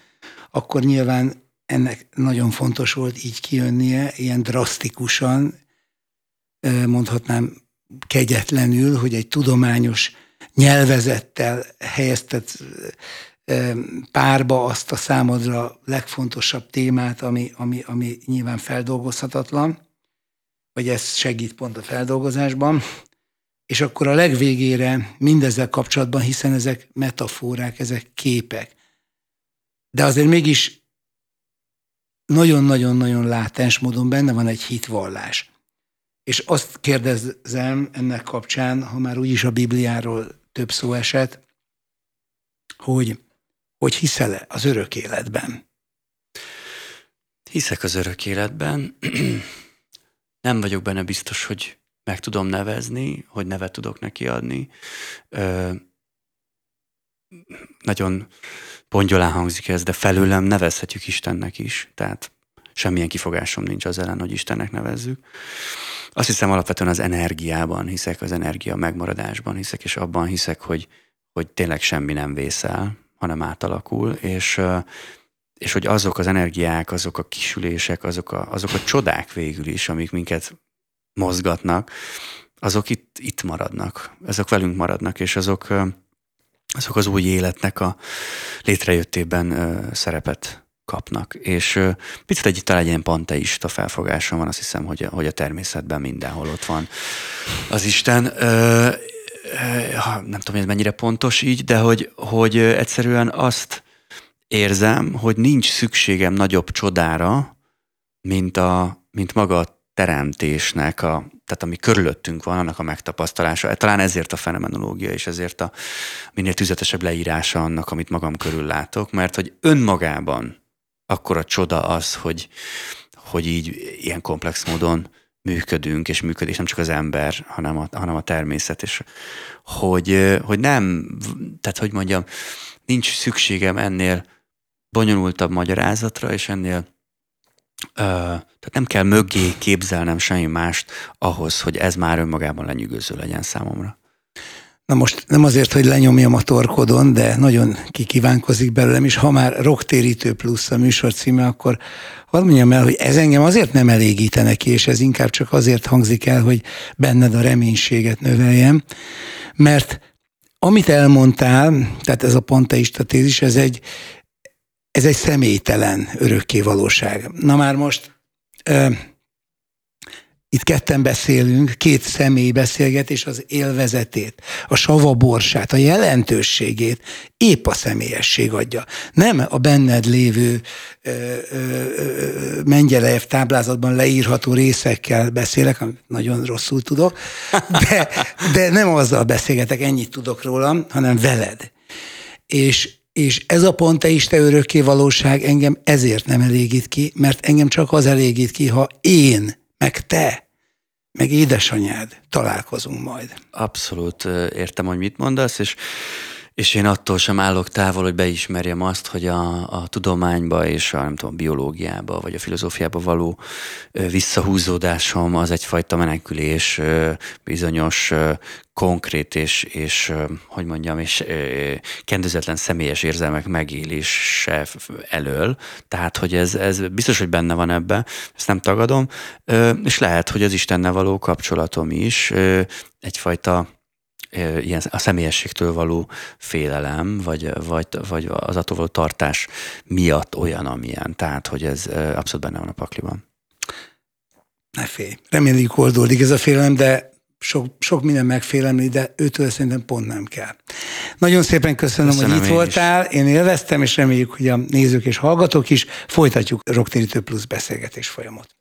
akkor nyilván ennek nagyon fontos volt így kijönnie, ilyen drasztikusan, mondhatnám kegyetlenül, hogy egy tudományos nyelvezettel helyeztet párba azt a számodra legfontosabb témát, ami, ami, ami nyilván feldolgozhatatlan, vagy ez segít pont a feldolgozásban, és akkor a legvégére mindezzel kapcsolatban, hiszen ezek metaforák, ezek képek, de azért mégis nagyon-nagyon-nagyon látens módon benne van egy hitvallás. És azt kérdezem ennek kapcsán, ha már úgyis a Bibliáról több szó esett, hogy hogy hiszel-e az örök életben? Hiszek az örök életben. [CLEARS THROAT] Nem vagyok benne biztos, hogy meg tudom nevezni, hogy nevet tudok neki adni. Ö, nagyon pongyolán hangzik ez, de felőlem nevezhetjük Istennek is. Tehát semmilyen kifogásom nincs az ellen, hogy Istennek nevezzük. Azt hiszem alapvetően az energiában hiszek, az energia megmaradásban hiszek, és abban hiszek, hogy, hogy tényleg semmi nem vészel, hanem átalakul, és, és hogy azok az energiák, azok a kisülések, azok a, azok a csodák végül is, amik minket mozgatnak, azok itt, itt maradnak, azok velünk maradnak, és azok, azok az új életnek a létrejöttében szerepet kapnak. És picit egy talán egy ilyen panteista felfogásom van, azt hiszem, hogy hogy a természetben mindenhol ott van az Isten nem tudom, hogy ez mennyire pontos így, de hogy, hogy egyszerűen azt érzem, hogy nincs szükségem nagyobb csodára, mint, a, mint maga a teremtésnek, a, tehát ami körülöttünk van, annak a megtapasztalása. Talán ezért a fenomenológia, és ezért a minél tüzetesebb leírása annak, amit magam körül látok, mert hogy önmagában akkor a csoda az, hogy, hogy így ilyen komplex módon működünk, és működik nem csak az ember, hanem a, hanem a természet, és hogy, hogy nem, tehát hogy mondjam, nincs szükségem ennél bonyolultabb magyarázatra, és ennél tehát nem kell mögé képzelnem semmi mást ahhoz, hogy ez már önmagában lenyűgöző legyen számomra. Na most nem azért, hogy lenyomjam a torkodon, de nagyon kikívánkozik belőlem, és ha már rocktérítő plusz a műsor címe, akkor hadd mondjam el, hogy ez engem azért nem elégítene ki, és ez inkább csak azért hangzik el, hogy benned a reménységet növeljem, mert amit elmondtál, tehát ez a panteista tézis, ez egy, ez egy személytelen örökké valóság. Na már most itt ketten beszélünk, két személy beszélget, és az élvezetét, a savaborsát, a jelentőségét épp a személyesség adja. Nem a benned lévő Mengyelejev táblázatban leírható részekkel beszélek, amit nagyon rosszul tudok, de, de nem azzal beszélgetek, ennyit tudok rólam, hanem veled. És, és ez a pont te is te örökké valóság engem ezért nem elégít ki, mert engem csak az elégít ki, ha én meg te, meg édesanyád találkozunk majd. Abszolút értem, hogy mit mondasz, és és én attól sem állok távol, hogy beismerjem azt, hogy a, a tudományba és a nem tudom, biológiába vagy a filozófiába való visszahúzódásom az egyfajta menekülés bizonyos konkrét és, és hogy mondjam, és kendőzetlen személyes érzelmek megélése elől. Tehát, hogy ez, ez biztos, hogy benne van ebbe, ezt nem tagadom, és lehet, hogy az Istennel való kapcsolatom is egyfajta ilyen a személyességtől való félelem, vagy, vagy, vagy az attól való tartás miatt olyan, amilyen. Tehát, hogy ez abszolút benne van a pakliban. Ne félj. Reméljük oldódik ez a félelem, de sok, sok minden megfélemli, de őtől szerintem pont nem kell. Nagyon szépen köszönöm, köszönöm hogy itt én voltál. Is. Én élveztem, és reméljük, hogy a nézők és hallgatók is folytatjuk Rocktérítő Plusz beszélgetés folyamot.